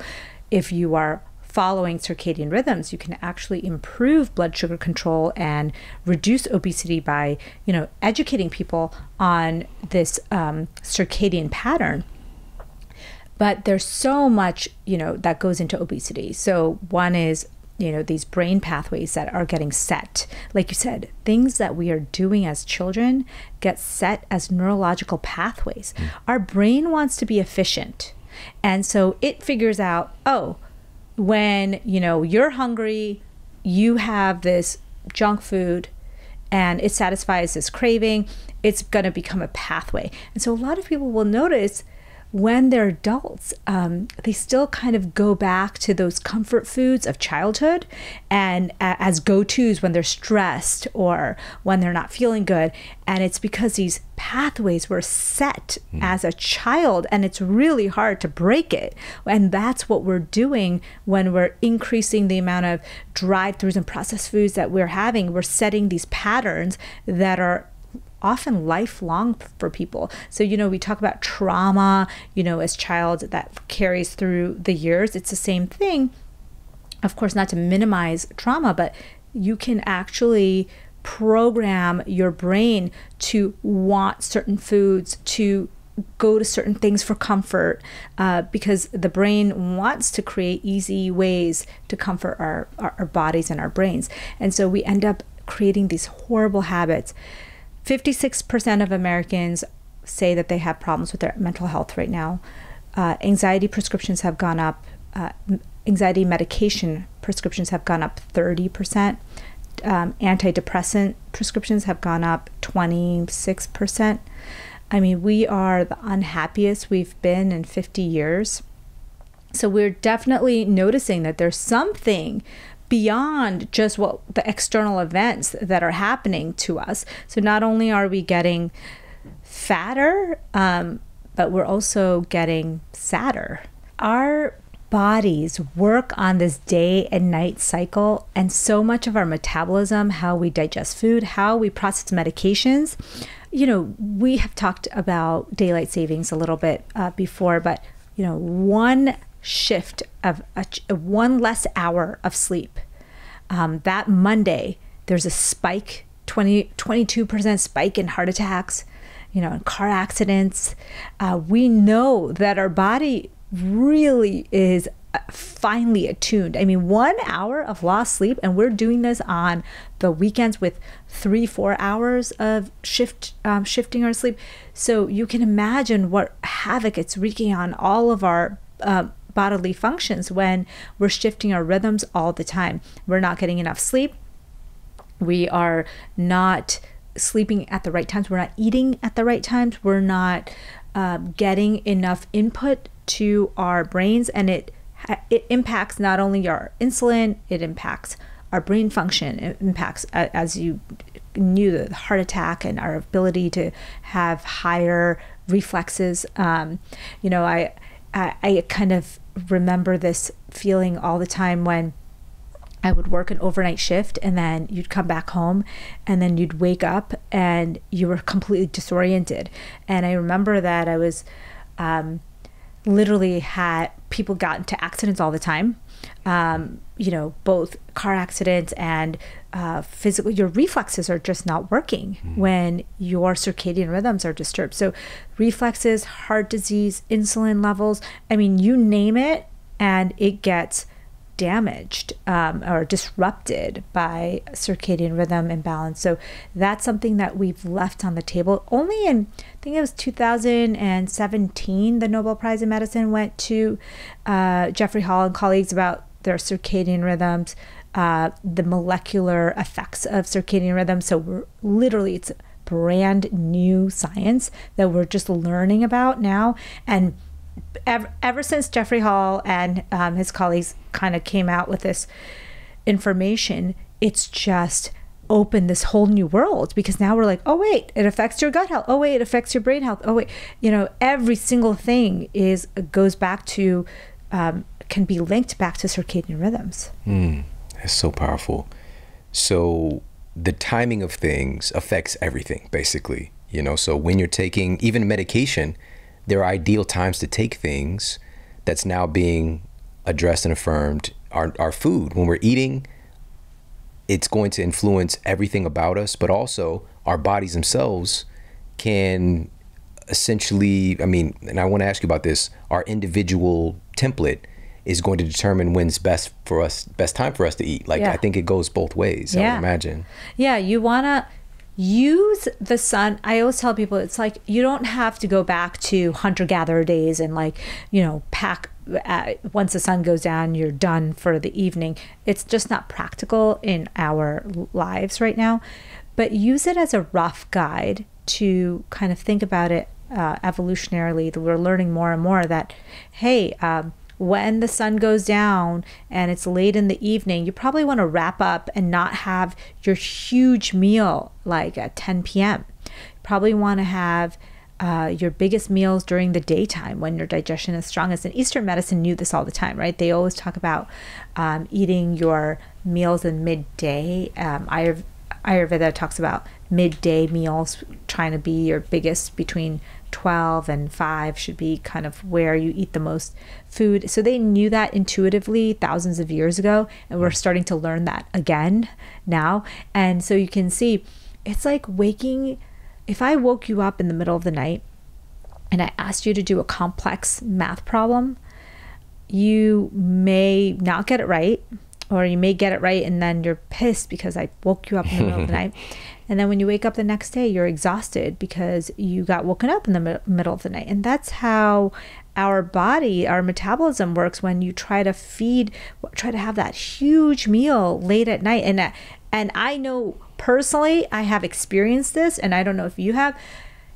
if you are following circadian rhythms, you can actually improve blood sugar control and reduce obesity by, you know, educating people on this um, circadian pattern. But there's so much, you know, that goes into obesity. So one is you know these brain pathways that are getting set like you said things that we are doing as children get set as neurological pathways mm. our brain wants to be efficient and so it figures out oh when you know you're hungry you have this junk food and it satisfies this craving it's going to become a pathway. And so a lot of people will notice when they're adults, um, they still kind of go back to those comfort foods of childhood and uh, as go tos when they're stressed or when they're not feeling good. And it's because these pathways were set mm. as a child and it's really hard to break it. And that's what we're doing when we're increasing the amount of drive throughs and processed foods that we're having. We're setting these patterns that are often lifelong for people. So, you know, we talk about trauma, you know, as child that carries through the years. It's the same thing. Of course, not to minimize trauma, but you can actually program your brain to want certain foods, to go to certain things for comfort uh, because the brain wants to create easy ways to comfort our, our, our bodies and our brains. And so we end up creating these horrible habits. 56% of Americans say that they have problems with their mental health right now. Uh, anxiety prescriptions have gone up. Uh, anxiety medication prescriptions have gone up 30%. Um, antidepressant prescriptions have gone up 26%. I mean, we are the unhappiest we've been in 50 years. So we're definitely noticing that there's something beyond just what the external events that are happening to us. So not only are we getting fatter, um, but we're also getting sadder. Our bodies work on this day and night cycle, and so much of our metabolism, how we digest food, how we process medications. You know, we have talked about daylight savings a little bit uh, before, but you know, one shift of a, a one less hour of sleep. Um, that Monday, there's a spike, 20, 22% spike in heart attacks, you know, in car accidents. Uh, we know that our body really is uh, finely attuned. I mean, one hour of lost sleep, and we're doing this on the weekends with three, four hours of shift um, shifting our sleep. So you can imagine what havoc it's wreaking on all of our uh, bodily functions when we're shifting our rhythms all the time. We're not getting enough sleep. We are not sleeping at the right times. We're not eating at the right times. We're not uh, getting enough input to our brains, and it it impacts not only our insulin, it impacts our brain function. It impacts, as you knew, the heart attack and our ability to have higher reflexes. Um, you know, I, I I kind of remember this feeling all the time when I would work an overnight shift and then you'd come back home and then you'd wake up and you were completely disoriented. And I remember that I was um, literally had people got into accidents all the time. Um, you know, both car accidents and uh, physical, your reflexes are just not working mm. when your circadian rhythms are disturbed. So, reflexes, heart disease, insulin levels I mean, you name it, and it gets damaged um, or disrupted by circadian rhythm imbalance. So that's something that we've left on the table. Only in, I think it was 2017, the Nobel Prize in Medicine went to uh, Jeffrey Hall and colleagues about their circadian rhythms, uh, the molecular effects of circadian rhythm. So we're literally, it's brand new science that we're just learning about now. And ever, ever since Jeffrey Hall and um, his colleagues kind of came out with this information, it's just opened this whole new world because now we're like, oh wait, it affects your gut health. Oh wait, it affects your brain health. Oh wait, you know, every single thing is goes back to um, can be linked back to circadian rhythms. Mm, that's so powerful. So the timing of things affects everything, basically. You know, so when you're taking even medication, there are ideal times to take things that's now being addressed and affirmed. Our, our food, when we're eating, it's going to influence everything about us, but also our bodies themselves can essentially, I mean, and I want to ask you about this, our individual template is going to determine when's best for us, best time for us to eat. Like, yeah. I think it goes both ways, yeah. I would imagine. Yeah, you want to use the sun. I always tell people it's like you don't have to go back to hunter gatherer days and like you know pack uh, once the sun goes down you're done for the evening. It's just not practical in our lives right now. But use it as a rough guide to kind of think about it uh, evolutionarily. We're learning more and more that hey um, when the sun goes down and it's late in the evening, you probably want to wrap up and not have your huge meal like at 10 p.m. You probably want to have uh, your biggest meals during the daytime when your digestion is strongest. And Eastern medicine knew this all the time, right? They always talk about um, eating your meals in midday. Um, Ayurveda talks about midday meals trying to be your biggest between 12 and 5 should be kind of where you eat the most food. So they knew that intuitively thousands of years ago, and we're starting to learn that again now. And so you can see it's like waking, if I woke you up in the middle of the night and I asked you to do a complex math problem, you may not get it right, or you may get it right and then you're pissed because I woke you up in the middle of the <laughs> night. And then when you wake up the next day, you're exhausted because you got woken up in the mi- middle of the night. And that's how our body, our metabolism works when you try to feed, try to have that huge meal late at night. And uh, and I know personally, I have experienced this, and I don't know if you have,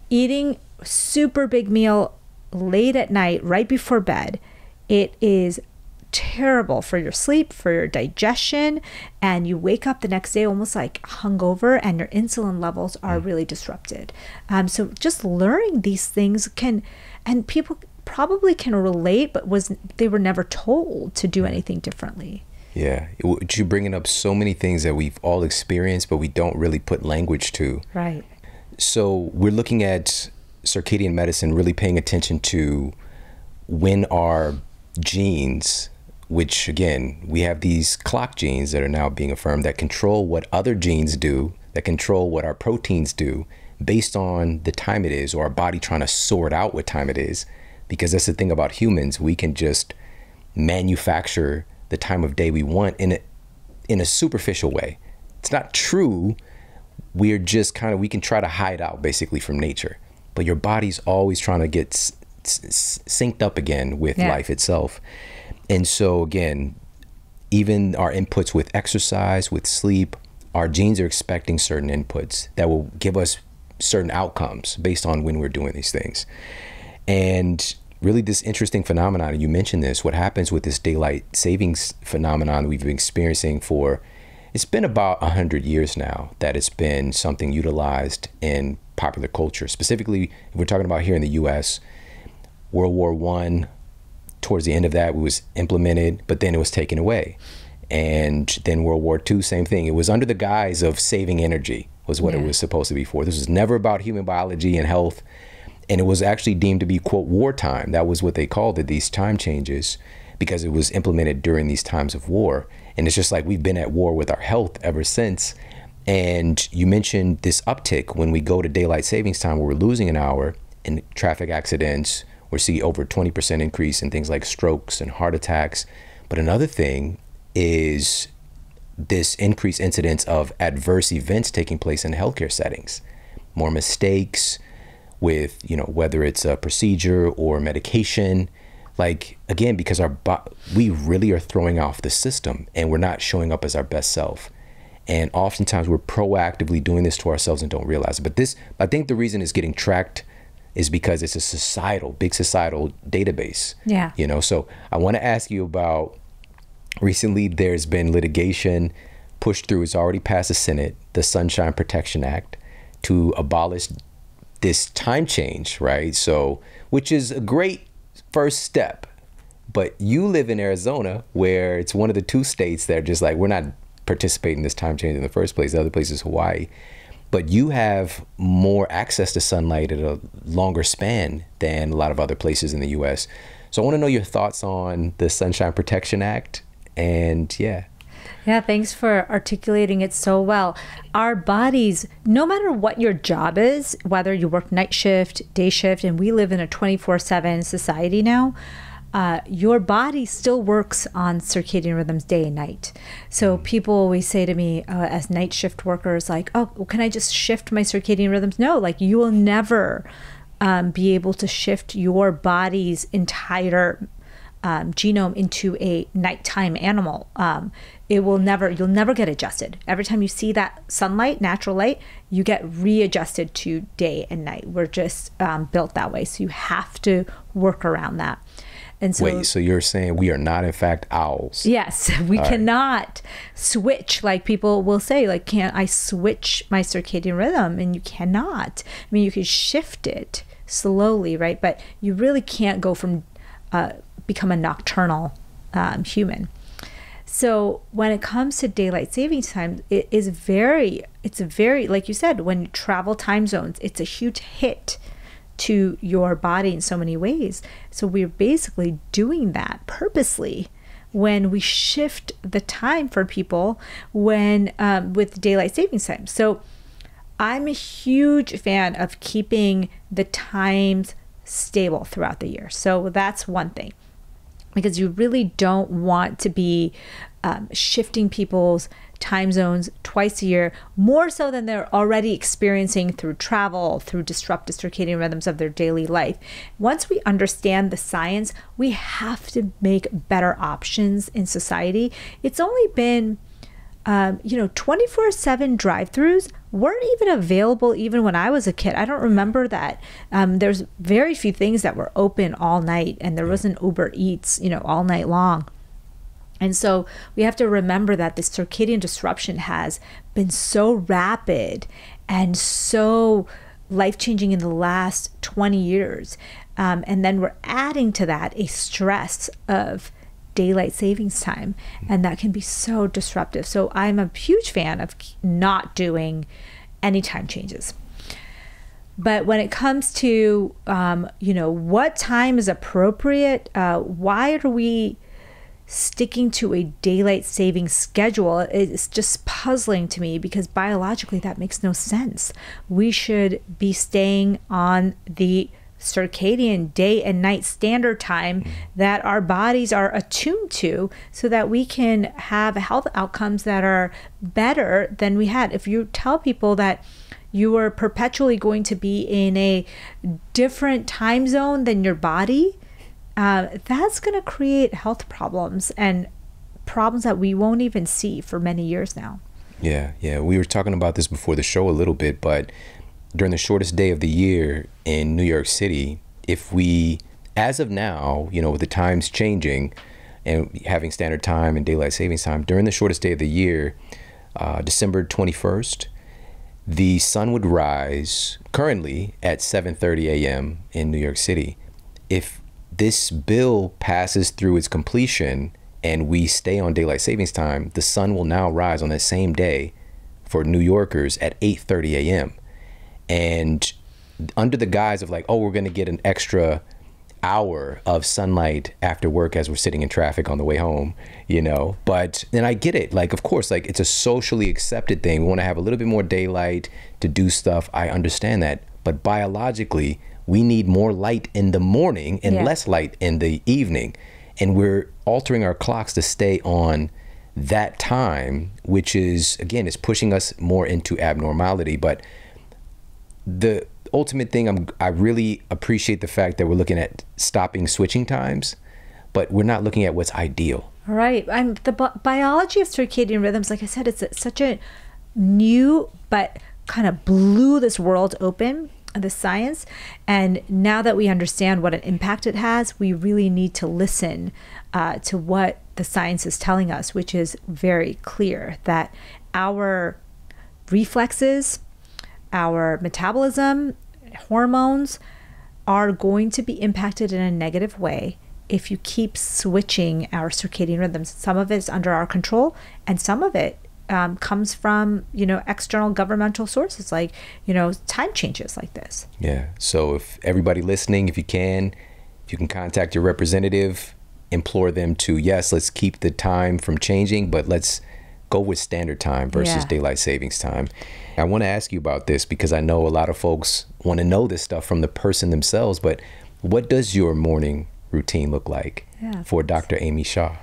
eating super big meal late at night, right before bed. It is terrible for your sleep, for your digestion, and you wake up the next day almost like hungover, and your insulin levels are really disrupted. Um, so just learning these things can, and people probably can relate, but was they were never told to do anything differently. Yeah, you're bringing up so many things that we've all experienced, but we don't really put language to. Right. So we're looking at circadian medicine, really paying attention to when our genes, which again, we have these clock genes that are now being affirmed that control what other genes do, that control what our proteins do based on the time it is, or our body trying to sort out what time it is. Because that's the thing about humans, we can just manufacture the time of day we want in a, in a superficial way. It's not true we're just kind of we can try to hide out basically from nature but your body's always trying to get s- s- synced up again with Yeah. life itself and so again even our inputs with exercise with sleep our genes are expecting certain inputs that will give us certain outcomes based on when we're doing these things. And really this interesting phenomenon and you mentioned this what happens with this daylight savings phenomenon we've been experiencing for it's been about 100 years now that it's been something utilized in popular culture. Specifically if we're talking about here in the us world war one towards the end of that it was implemented but then it was taken away. And then world war ii same thing. It was under the guise of saving energy was what Yeah. it was supposed to be for. This was never about human biology and health. And it was actually deemed to be quote wartime. That was what they called it these time changes because it was implemented during these times of war. And it's just like we've been at war with our health ever since. And you mentioned this uptick. When we go to daylight savings time where we're losing an hour in traffic accidents we're seeing over 20% increase in things like strokes and heart attacks. But another thing is this increased incidence of adverse events taking place in healthcare settings. More mistakes with you know whether it's a procedure or medication. Like again because our bo- we really are throwing off the system and we're not showing up as our best self. And oftentimes we're proactively doing this to ourselves and don't realize it. But this i think the reason is getting tracked is because it's a societal big societal database Yeah. you know? So i want to ask you about recently there's been litigation pushed through it's already passed the senate the sunshine protection act to abolish this time change right? So which is a great first step but you live in arizona where it's one of the two states that are just like we're not participating in this time change in the first place. The other place is hawaii but you have more access to sunlight at a longer span than a lot of other places in the us so i want to know your thoughts on the sunshine protection act and yeah Yeah, thanks for articulating it so well. Our bodies, no matter what your job is, whether you work night shift, day shift, and we live in a 24 7 society now, uh, your body still works on circadian rhythms day and night. So people always say to me, uh, as night shift workers, like, oh, well, can I just shift my circadian rhythms? No, like, you will never um, be able to shift your body's entire um, genome into a nighttime animal. Um, it will never, you'll never get adjusted. Every time you see that sunlight, natural light, you get readjusted to day and night. We're just um, built that way. So you have to work around that. And so, wait so you're saying we are not in fact owls Yes, <laughs> we right. cannot switch like people will say, like, can't I switch my circadian rhythm? And you cannot. I mean, you can shift it slowly, right? But you really can't go from uh, become a nocturnal um, human. So when it comes to daylight savings time, it is very, it's very, like you said, when you travel time zones, it's a huge hit to your body in so many ways. So we're basically doing that purposely when we shift the time for people when um, with daylight savings time. So I'm a huge fan of keeping the times stable throughout the year. So that's one thing because you really don't want to be um, shifting people's time zones twice a year, more so than they're already experiencing through travel, through disrupted circadian rhythms of their daily life. Once we understand the science, we have to make better options in society. It's only been um, you know, 24 7 drive throughs weren't even available even when I was a kid. I don't remember that. Um, there's very few things that were open all night, and there wasn't Uber Eats, you know, all night long. And so we have to remember that this circadian disruption has been so rapid and so life changing in the last 20 years. Um, and then we're adding to that a stress of daylight savings time and that can be so disruptive so i'm a huge fan of not doing any time changes but when it comes to um, you know what time is appropriate uh, why are we sticking to a daylight saving schedule is just puzzling to me because biologically that makes no sense we should be staying on the circadian day and night standard time that our bodies are attuned to so that we can have health outcomes that are better than we had. If you tell people that you are perpetually going to be in a different time zone than your body, uh, that's going to create health problems and problems that we won't even see for many years now. Yeah, yeah. We were talking about this before the show a little bit, but during the shortest day of the year in New York City, if we, as of now, you know, with the times changing and having standard time and daylight savings time, during the shortest day of the year, uh, December 21st, the sun would rise currently at 7:30 a.m. in New York City. If this bill passes through its completion and we stay on daylight savings time, the sun will now rise on that same day for New Yorkers at 8:30 a.m and under the guise of like, oh, we're going to get an extra hour of sunlight after work as we're sitting in traffic on the way home, you know. But then I get it. Like, of course, like it's a socially accepted thing. We want to have a little bit more daylight to do stuff. I understand that. But biologically, we need more light in the morning and yeah. less light in the evening. And we're altering our clocks to stay on that time, which is, again, is pushing us more into abnormality. But the ultimate thing I'm I really appreciate the fact that we're looking at stopping switching times, but we're not looking at what's ideal. Right. I'm the bi- biology of circadian rhythms. Like I said, it's such a new but kind of blew this world open the science and now that we understand what an impact it has we really need to listen uh, to what the science is telling us which is very clear that our reflexes our metabolism, hormones are going to be impacted in a negative way if you keep switching our circadian rhythms. Some of it is under our control, and some of it um, comes from you know external governmental sources like you know time changes like this. Yeah. So if everybody listening, if you can, if you can contact your representative, implore them to yes, let's keep the time from changing, but let's go with standard time versus yeah. daylight savings time. I want to ask you about this because I know a lot of folks want to know this stuff from the person themselves, but what does your morning routine look like yeah. for Dr. Amy Shah?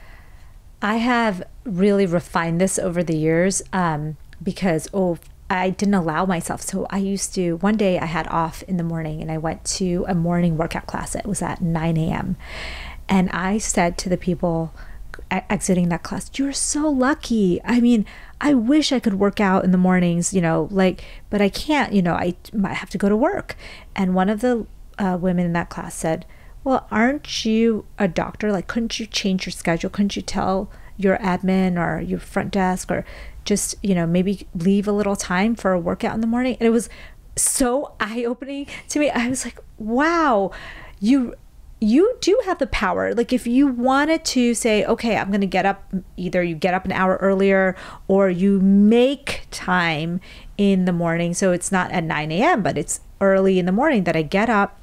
I have really refined this over the years um, because, oh, I didn't allow myself. So I used to, one day I had off in the morning and I went to a morning workout class. It was at 9 a.m. And I said to the people, exiting that class. You're so lucky. I mean, I wish I could work out in the mornings, you know, like, but I can't, you know, I might have to go to work. And one of the uh, women in that class said, Well, aren't you a doctor? Like, couldn't you change your schedule? Couldn't you tell your admin or your front desk or just, you know, maybe leave a little time for a workout in the morning? And it was so eye opening to me. I was like, Wow, you you do have the power. Like if you wanted to say, okay, I'm going to get up, either you get up an hour earlier or you make time in the morning. So it's not at 9 a.m., but it's early in the morning that I get up.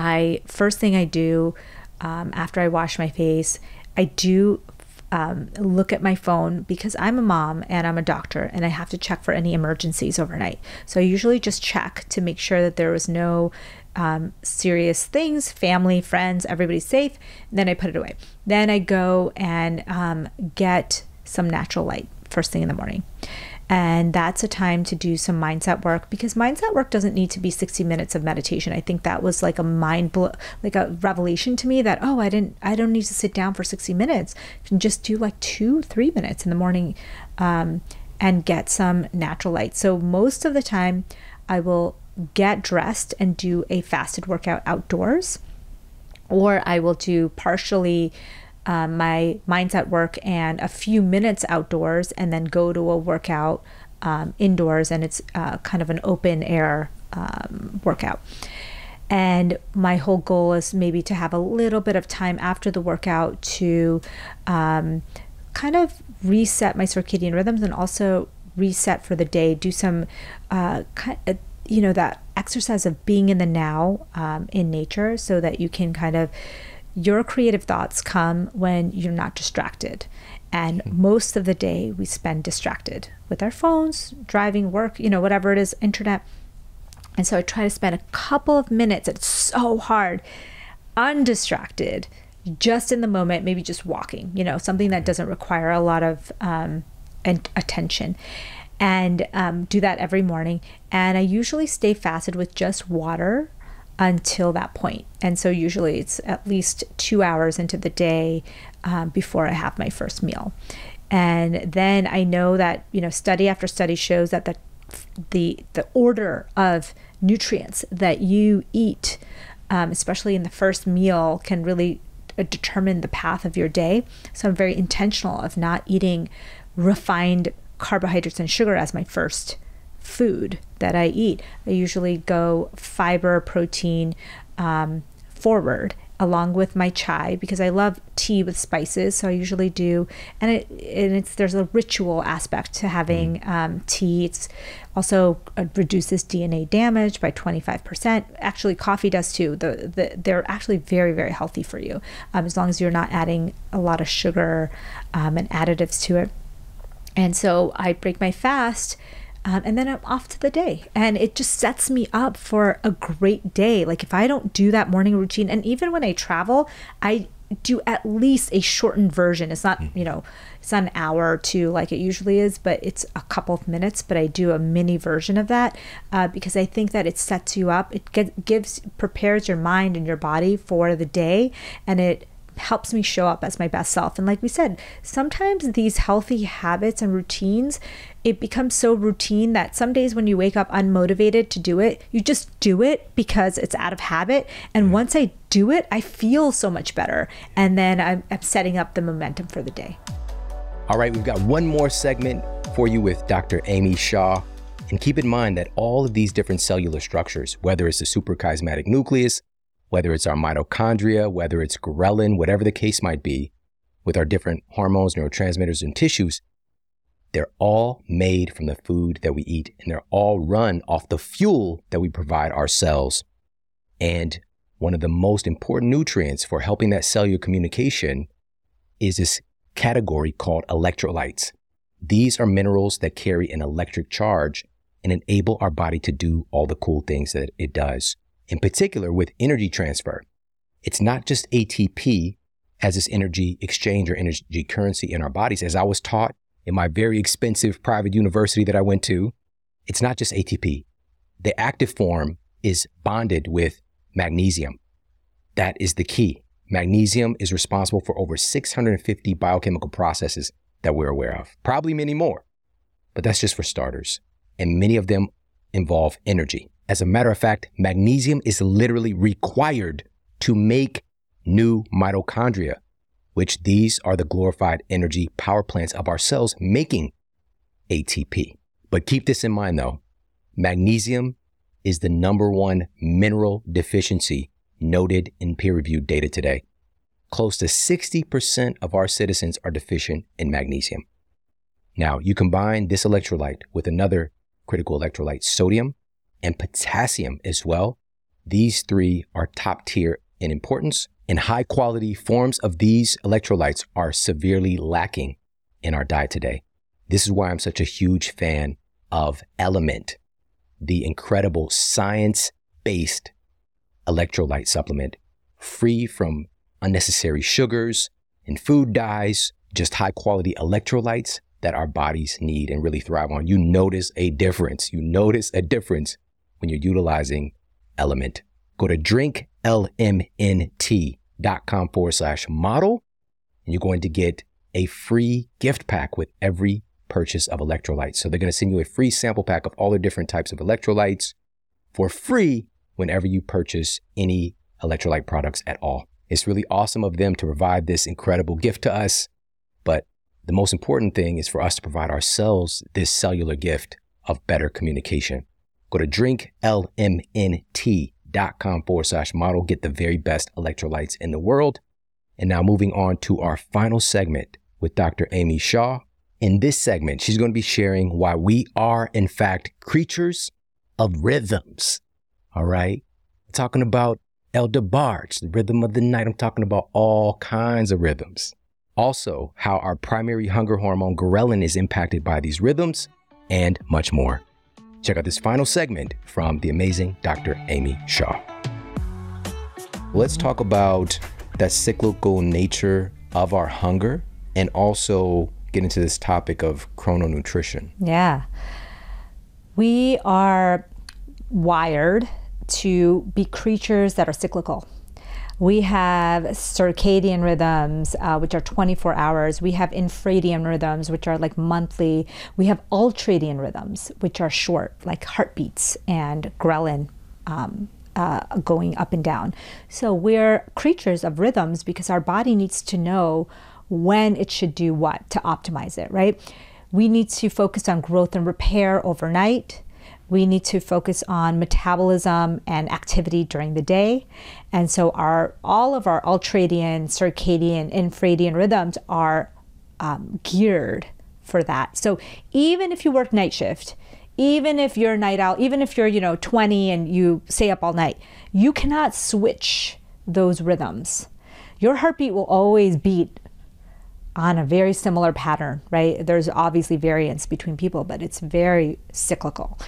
I, first thing I do um, after I wash my face, I do um, look at my phone because I'm a mom and I'm a doctor and I have to check for any emergencies overnight. So I usually just check to make sure that there was no um, serious things, family, friends, everybody's safe. Then I put it away. Then I go and um, get some natural light first thing in the morning. And that's a time to do some mindset work because mindset work doesn't need to be 60 minutes of meditation. I think that was like a mind blow, like a revelation to me that, oh, I didn't, I don't need to sit down for 60 minutes. Just do like two, three minutes in the morning um, and get some natural light. So most of the time, I will get dressed and do a fasted workout outdoors, or I will do partially um, my mindset work and a few minutes outdoors, and then go to a workout um, indoors, and it's uh, kind of an open air um, workout. And my whole goal is maybe to have a little bit of time after the workout to um, kind of reset my circadian rhythms and also reset for the day. Do some, uh, uh, you know, that exercise of being in the now um, in nature so that you can kind of your creative thoughts come when you're not distracted. And mm-hmm. most of the day we spend distracted with our phones, driving, work, you know, whatever it is, internet. And so I try to spend a couple of minutes, it's so hard, undistracted, just in the moment, maybe just walking, you know, something that doesn't require a lot of um, attention. And um, do that every morning. And I usually stay fasted with just water until that point. And so usually it's at least two hours into the day um, before I have my first meal. And then I know that, you know, study after study shows that the the the order of nutrients that you eat, um, especially in the first meal, can really uh, determine the path of your day. So I'm very intentional of not eating refined carbohydrates and sugar as my first food that I eat. I usually go fiber, protein um, forward along with my chai because I love tea with spices. So I usually do, and it and it's there's a ritual aspect to having mm. um, tea. It's also uh, reduces DNA damage by 25%. Actually, coffee does too. The, the they're actually very very healthy for you um, as long as you're not adding a lot of sugar um, and additives to it. And so I break my fast um, and then I'm off to the day. And it just sets me up for a great day. Like if I don't do that morning routine, and even when I travel, I do at least a shortened version. It's not, hmm. you know, it's not an hour or two like it usually is, but it's a couple of minutes. But I do a mini version of that uh, because I think that it sets you up. It gives, prepares your mind and your body for the day, and it helps me show up as my best self. And like we said, sometimes these healthy habits and routines, it becomes so routine that some days when you wake up unmotivated to do it, you just do it because it's out of habit. And mm. once I do it, I feel so much better. And then I'm, I'm setting up the momentum for the day. All right, we've got one more segment for you with Dr. Amy Shah. And keep in mind that all of these different cellular structures, whether it's the suprachiasmatic nucleus, whether it's our mitochondria, whether it's ghrelin, whatever the case might be, with our different hormones, neurotransmitters, and tissues, they're all made from the food that we eat and they're all run off the fuel that we provide our cells. And one of the most important nutrients for helping that cellular communication is this category called electrolytes. These are minerals that carry an electric charge and enable our body to do all the cool things that it does in particular with energy transfer. It's not just ATP as this energy exchange or energy currency in our bodies. As I was taught in my very expensive private university that I went to, it's not just ATP. The active form is bonded with magnesium. That is the key. Magnesium is responsible for over 650 biochemical processes that we're aware of, probably many more, but that's just for starters. And many of them involve energy. As a matter of fact, magnesium is literally required to make new mitochondria, which these are the glorified energy power plants of our cells making ATP. But keep this in mind though magnesium is the number one mineral deficiency noted in peer reviewed data today. Close to 60% of our citizens are deficient in magnesium. Now, you combine this electrolyte with another critical electrolyte, sodium, and potassium as well. These three are top tier in importance, and high quality forms of these electrolytes are severely lacking in our diet today. This is why I'm such a huge fan of Element, the incredible science based electrolyte supplement free from unnecessary sugars and food dyes, just high quality electrolytes that our bodies need and really thrive on. You notice a difference. You notice a difference when you're utilizing Element. Go to drinklmnt.com forward slash model, and you're going to get a free gift pack with every purchase of electrolytes. So they're going to send you a free sample pack of all the different types of electrolytes for free whenever you purchase any electrolyte products at all. It's really awesome of them to provide this incredible gift to us. But the most important thing is for us to provide ourselves this cellular gift of better communication. Go to drinklmnt.com forward slash model. Get the very best electrolytes in the world. And now moving on to our final segment with Dr. Amy Shah. In this segment, she's going to be sharing why we are, in fact, creatures of rhythms. All right. Talking about El DeBarge, the rhythm of the night. I'm talking about all kinds of rhythms. Also, how our primary hunger hormone, ghrelin, is impacted by these rhythms, and much more. Check out this final segment from the amazing Dr. Amy Shah. Let's talk about that cyclical nature of our hunger and also get into this topic of chrononutrition. Yeah. We are wired to be creatures that are cyclical. We have circadian rhythms, uh, which are 24 hours. We have infradian rhythms, which are like monthly. We have ultradian rhythms, which are short, like heartbeats and ghrelin um, uh, going up and down. So we're creatures of rhythms because our body needs to know when it should do what to optimize it, right? We need to focus on growth and repair overnight we need to focus on metabolism and activity during the day. And so our all of our ultradian, circadian, infradian rhythms are um, geared for that. So even if you work night shift, even if you're a night owl, even if you're, you know, 20 and you stay up all night, you cannot switch those rhythms. Your heartbeat will always beat on a very similar pattern, right? There's obviously variance between people, but it's very cyclical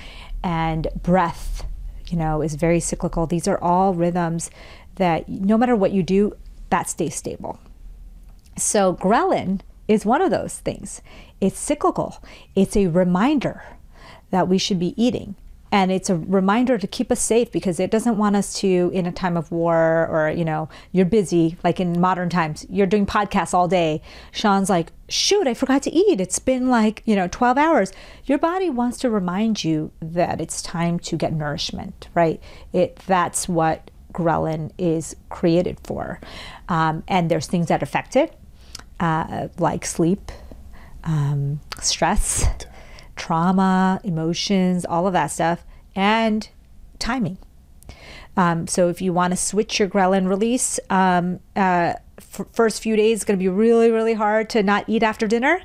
and breath, you know, is very cyclical. These are all rhythms that no matter what you do, that stays stable. So ghrelin is one of those things. It's cyclical. It's a reminder that we should be eating and it's a reminder to keep us safe because it doesn't want us to in a time of war or you know you're busy like in modern times you're doing podcasts all day. Shawn's like shoot i forgot to eat. It's been like you know 12 hours. Your body wants to remind you that it's time to get nourishment right? It that's what ghrelin is created for. Um, and there's things that affect it uh, like sleep um, stress trauma, emotions, all of that stuff, and timing. Um, so if you want to switch your ghrelin release, um, uh, f- first few days is going to be really, really hard to not eat after dinner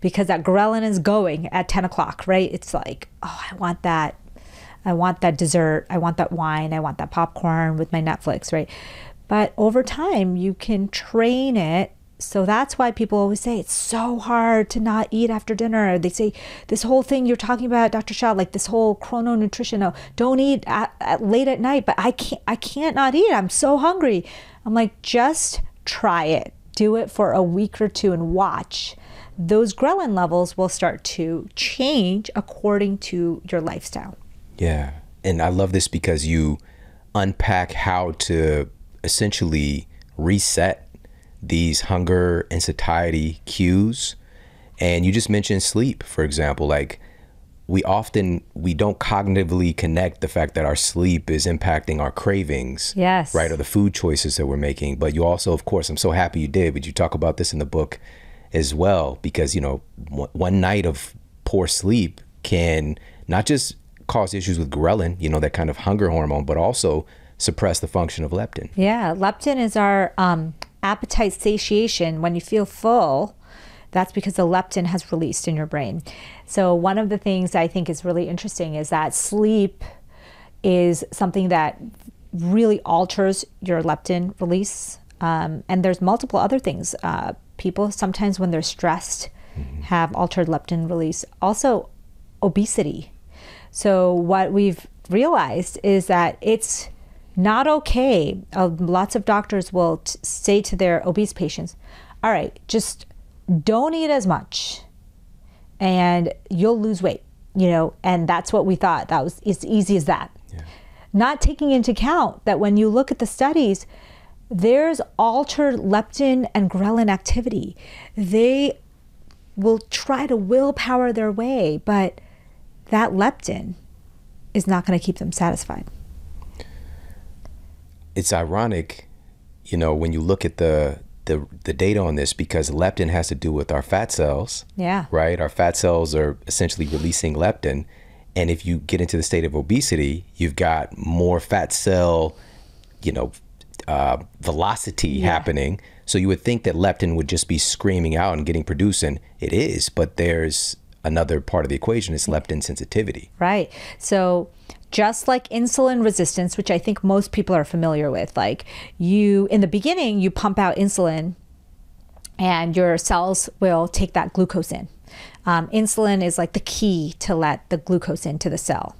because that ghrelin is going at 10 o'clock, right? It's like, oh, I want that. I want that dessert. I want that wine. I want that popcorn with my Netflix, right? But over time, you can train it so that's why people always say it's so hard to not eat after dinner. They say this whole thing you're talking about, Dr. Shah, like this whole chrono nutrition. Oh, don't eat at, at late at night, but I can't. I can't not eat. I'm so hungry. I'm like, just try it. Do it for a week or two and watch. Those ghrelin levels will start to change according to your lifestyle. Yeah, and I love this because you unpack how to essentially reset these hunger and satiety cues. And you just mentioned sleep for example like we often we don't cognitively connect the fact that our sleep is impacting our cravings yes. right or the food choices that we're making. But you also of course i'm so happy you did but you talk about this in the book as well because you know one night of poor sleep can not just cause issues with ghrelin you know that kind of hunger hormone but also suppress the function of leptin. Yeah leptin is our um appetite satiation, when you feel full, that's because the leptin has released in your brain. So, one of the things I think is really interesting is that sleep is something that really alters your leptin release. Um, and there's multiple other things. Uh, people sometimes, when they're stressed, mm-hmm. have altered leptin release. Also, obesity. So, what we've realized is that it's not okay. Uh, lots of doctors will t- say to their obese patients, all right, just don't eat as much and you'll lose weight, you know, and that's what we thought. That was as easy as that. Yeah. Not taking into account that when you look at the studies, there's altered leptin and ghrelin activity. They will try to willpower their way, but that leptin is not going to keep them satisfied. It's ironic, you know, when you look at the the the data on this because leptin has to do with our fat cells. Yeah. Right? Our fat cells are essentially releasing leptin. And if you get into the state of obesity, you've got more fat cell, you know, uh, velocity yeah. happening. So you would think that leptin would just be screaming out and getting produced, and it is, but there's another part of the equation is leptin sensitivity. Right. So just like insulin resistance, which I think most people are familiar with, like you in the beginning, you pump out insulin and your cells will take that glucose in. Um, insulin is like the key to let the glucose into the cell.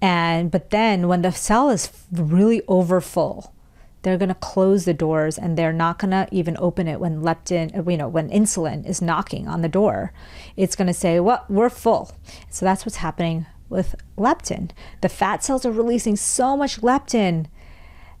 And but then when the cell is really overfull, they're going to close the doors and they're not going to even open it when leptin, uh, you know, when insulin is knocking on the door. It's going to say, well, we're full. So that's what's happening with leptin. The fat cells are releasing so much leptin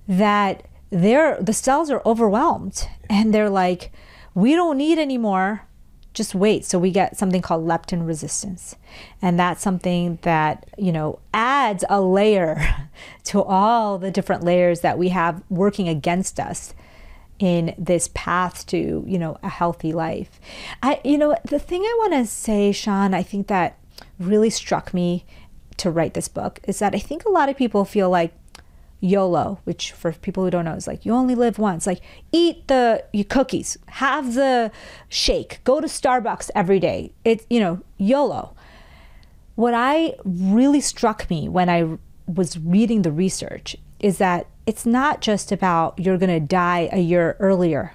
that they're, the cells are overwhelmed and they're like, we don't need anymore just wait. So we get something called leptin resistance. And that's something that, you know, adds a layer <laughs> to all the different layers that we have working against us in this path to, you know, a healthy life. I you know, the thing I want to say, Shawn, I think that really struck me to write this book is that I think a lot of people feel like YOLO, which for people who don't know is like you only live once. Like eat the cookies, have the shake, go to Starbucks every day. It's you know YOLO. What I really struck me when I was reading the research is that it's not just about you're going to die a year earlier.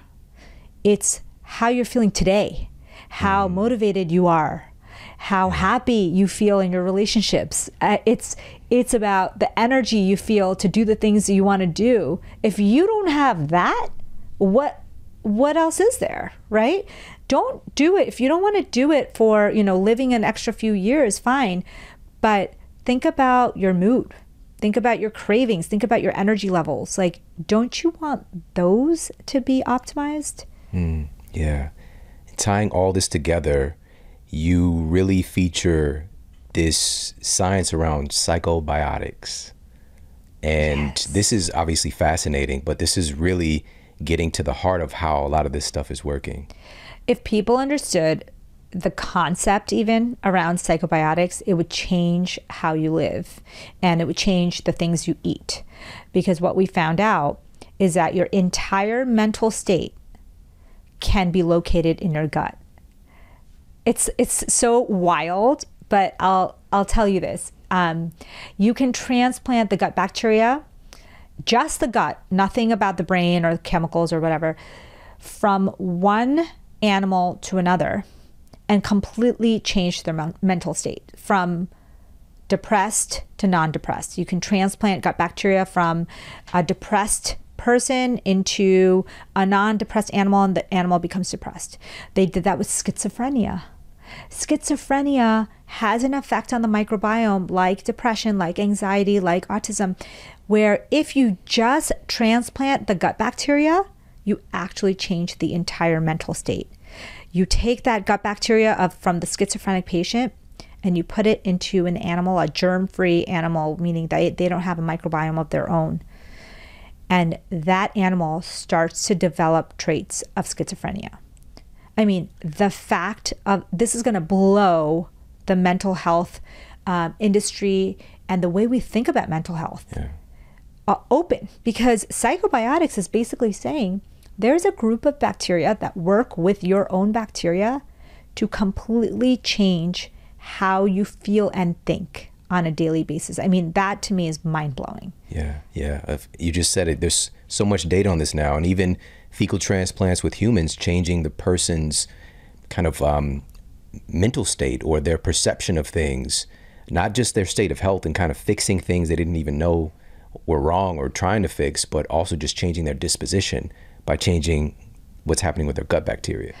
It's how you're feeling today, how mm. motivated you are, how happy you feel in your relationships. Uh, it's it's about the energy you feel to do the things that you want to do. If you don't have that, what what else is there, right? Don't do it if you don't want to do it for, you know, living an extra few years, fine. But think about your mood. Think about your cravings, think about your energy levels. Like don't you want those to be optimized? Mm, yeah. Tying all this together, you really feature this science around psychobiotics. And yes. this is obviously fascinating, but this is really getting to the heart of how a lot of this stuff is working. If people understood the concept even around psychobiotics, it would change how you live and it would change the things you eat. Because what we found out is that your entire mental state can be located in your gut it's it's so wild, but I'll I'll tell you this. Um, you can transplant the gut bacteria, just the gut, nothing about the brain or chemicals or whatever, from one animal to another, and completely change their mental state from depressed to non-depressed. You can transplant gut bacteria from a depressed person into a non-depressed animal and the animal becomes depressed. They did that with schizophrenia. Schizophrenia has an effect on the microbiome, like depression, like anxiety, like autism, where if you just transplant the gut bacteria, you actually change the entire mental state. You take that gut bacteria of, from the schizophrenic patient and you put it into an animal, a germ free animal, meaning that they don't have a microbiome of their own. And that animal starts to develop traits of schizophrenia. I mean, the fact of this is going to blow the mental health um, industry and the way we think about mental health yeah. uh, open because psychobiotics is basically saying there's a group of bacteria that work with your own bacteria to completely change how you feel and think on a daily basis. I mean, that to me is mind blowing. Yeah, yeah. You just said it. There's so much data on this now, and even fecal transplants with humans changing the person's kind of um, mental state or their perception of things, not just their state of health and kind of fixing things they didn't even know were wrong or trying to fix, but also just changing their disposition by changing what's happening with their gut bacteria.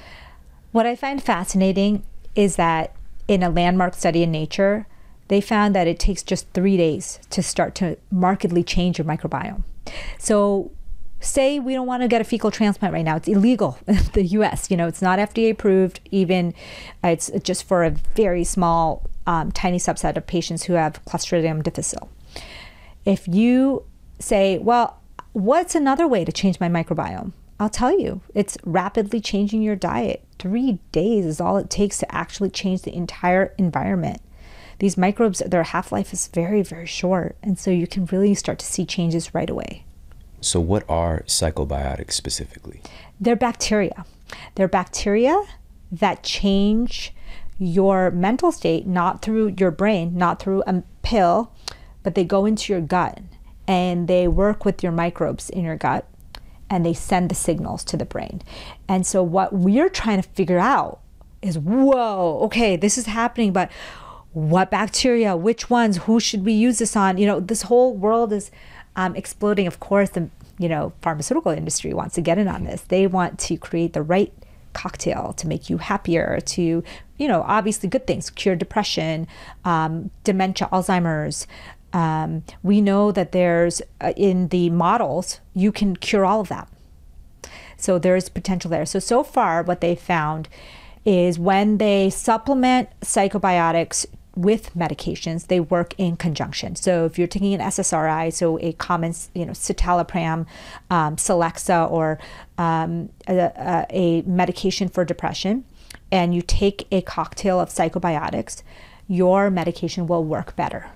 What I find fascinating is that in a landmark study in Nature, they found that it takes just three days to start to markedly change your microbiome. So, say we don't want to get a fecal transplant right now, it's illegal <laughs> in the US. You know, it's not FDA approved, even uh, it's just for a very small, um, tiny subset of patients who have Clostridium difficile. If you say, well, what's another way to change my microbiome? I'll tell you, it's rapidly changing your diet. Three days is all it takes to actually change the entire environment. These microbes, their half life is very, very short. And so you can really start to see changes right away. So, what are psychobiotics specifically? They're bacteria. They're bacteria that change your mental state, not through your brain, not through a pill, but they go into your gut and they work with your microbes in your gut and they send the signals to the brain. And so what we're trying to figure out is whoa, okay, this is happening, but what bacteria, which ones, who should we use this on? You know, this whole world is um, exploding. Of course, the you know pharmaceutical industry wants to get in on this. They want to create the right cocktail to make you happier, to you know, obviously good things, cure depression, um, dementia, Alzheimer's, um, we know that there's uh, in the models, you can cure all of that. So there's potential there. So, so far, what they found is when they supplement psychobiotics with medications, they work in conjunction. So if you're taking an SSRI, so a common, you know, citalopram, um, Celexa, or um, a, a medication for depression, and you take a cocktail of psychobiotics, your medication will work better.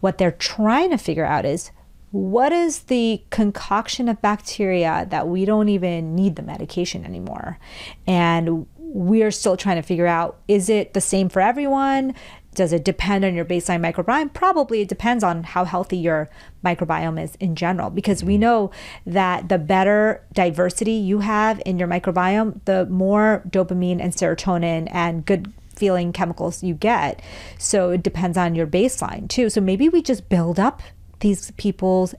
What they're trying to figure out is what is the concoction of bacteria that we don't even need the medication anymore? And we're still trying to figure out is it the same for everyone? Does it depend on your baseline microbiome? Probably it depends on how healthy your microbiome is in general, because we mm-hmm. know that the better diversity you have in your microbiome, the more dopamine and serotonin and good feeling chemicals you get. So it depends on your baseline too. So maybe we just build up these people's,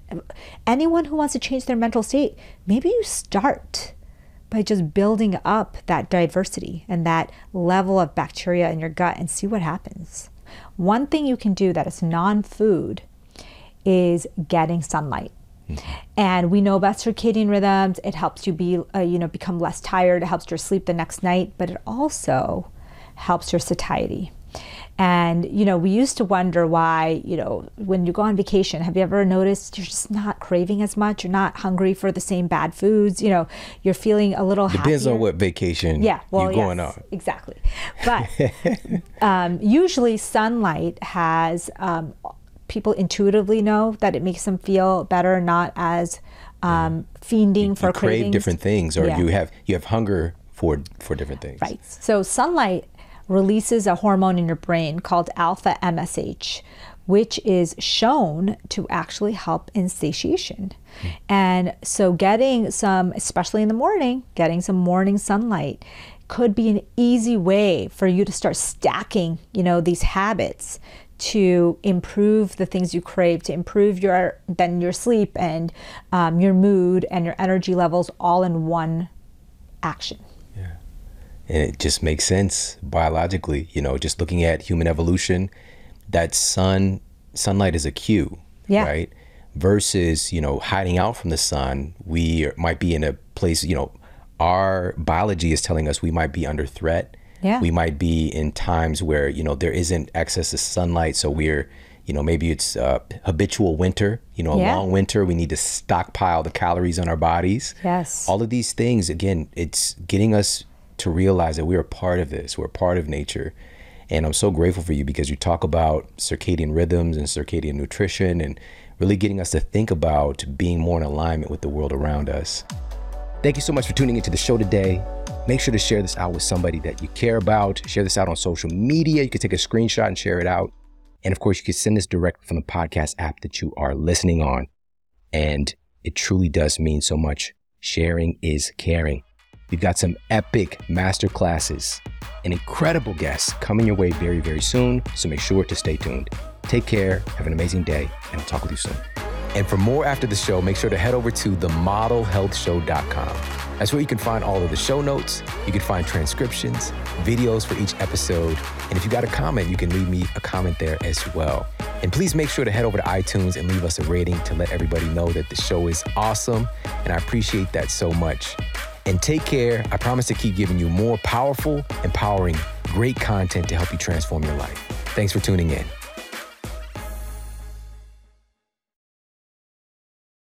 anyone who wants to change their mental state, maybe you start by just building up that diversity and that level of bacteria in your gut and see what happens. One thing you can do that is non food is getting sunlight. Mm-hmm. And we know about circadian rhythms. It helps you be, uh, you know, become less tired. It helps your sleep the next night, but it also helps your satiety. And, you know, we used to wonder why, you know, when you go on vacation, have you ever noticed you're just not craving as much? You're not hungry for the same bad foods. You know, you're feeling a little Depends happier. on what vacation yeah, well, you're going yes, on. Exactly. But <laughs> um, usually sunlight has, um, people intuitively know that it makes them feel better, not as um, fiending you, for you crave different things or Yeah. you have you have hunger for for different things. Right. So sunlight releases a hormone in your brain called alpha MSH, which is shown to actually help in satiation. And so getting some, especially in the morning, getting some morning sunlight could be an easy way for you to start stacking, you know, these habits to improve the things you crave, to improve your then your sleep and um, your mood and your energy levels all in one action. And it just makes sense biologically you know just looking at human evolution that sun sunlight is a cue Yeah. right versus you know hiding out from the sun we might be in a place you know our biology is telling us we might be under threat Yeah. we might be in times where you know there isn't access to sunlight so we're you know maybe it's uh, habitual winter you know a Yeah. long winter we need to stockpile the calories on our bodies Yes. all of these things again it's getting us to realize that we're a part of this. We're part of nature. And i'm so grateful for you because you talk about circadian rhythms and circadian nutrition and really getting us to think about being more in alignment with the world around us. Thank you so much for tuning into the show today. Make sure to share this out with somebody that you care about. Share this out on social media. You can take a screenshot and share it out. And of course you can send this direct from the podcast app that you are listening on. And it truly does mean so much. Sharing is caring We've got some epic master classes and incredible guests coming your way very, very soon. So make sure to stay tuned. Take care, have an amazing day, and I'll talk with you soon. And for more after the show, make sure to head over to themodelhealthshow.com. That's where you can find all of the show notes. You can find transcriptions, videos for each episode. And if you got a comment, you can leave me a comment there as well. And please make sure to head over to iTunes and leave us a rating to let everybody know that the show is awesome. And I appreciate that so much. And take care. I promise to keep giving you more powerful, empowering, great content to help you transform your life. Thanks for tuning in.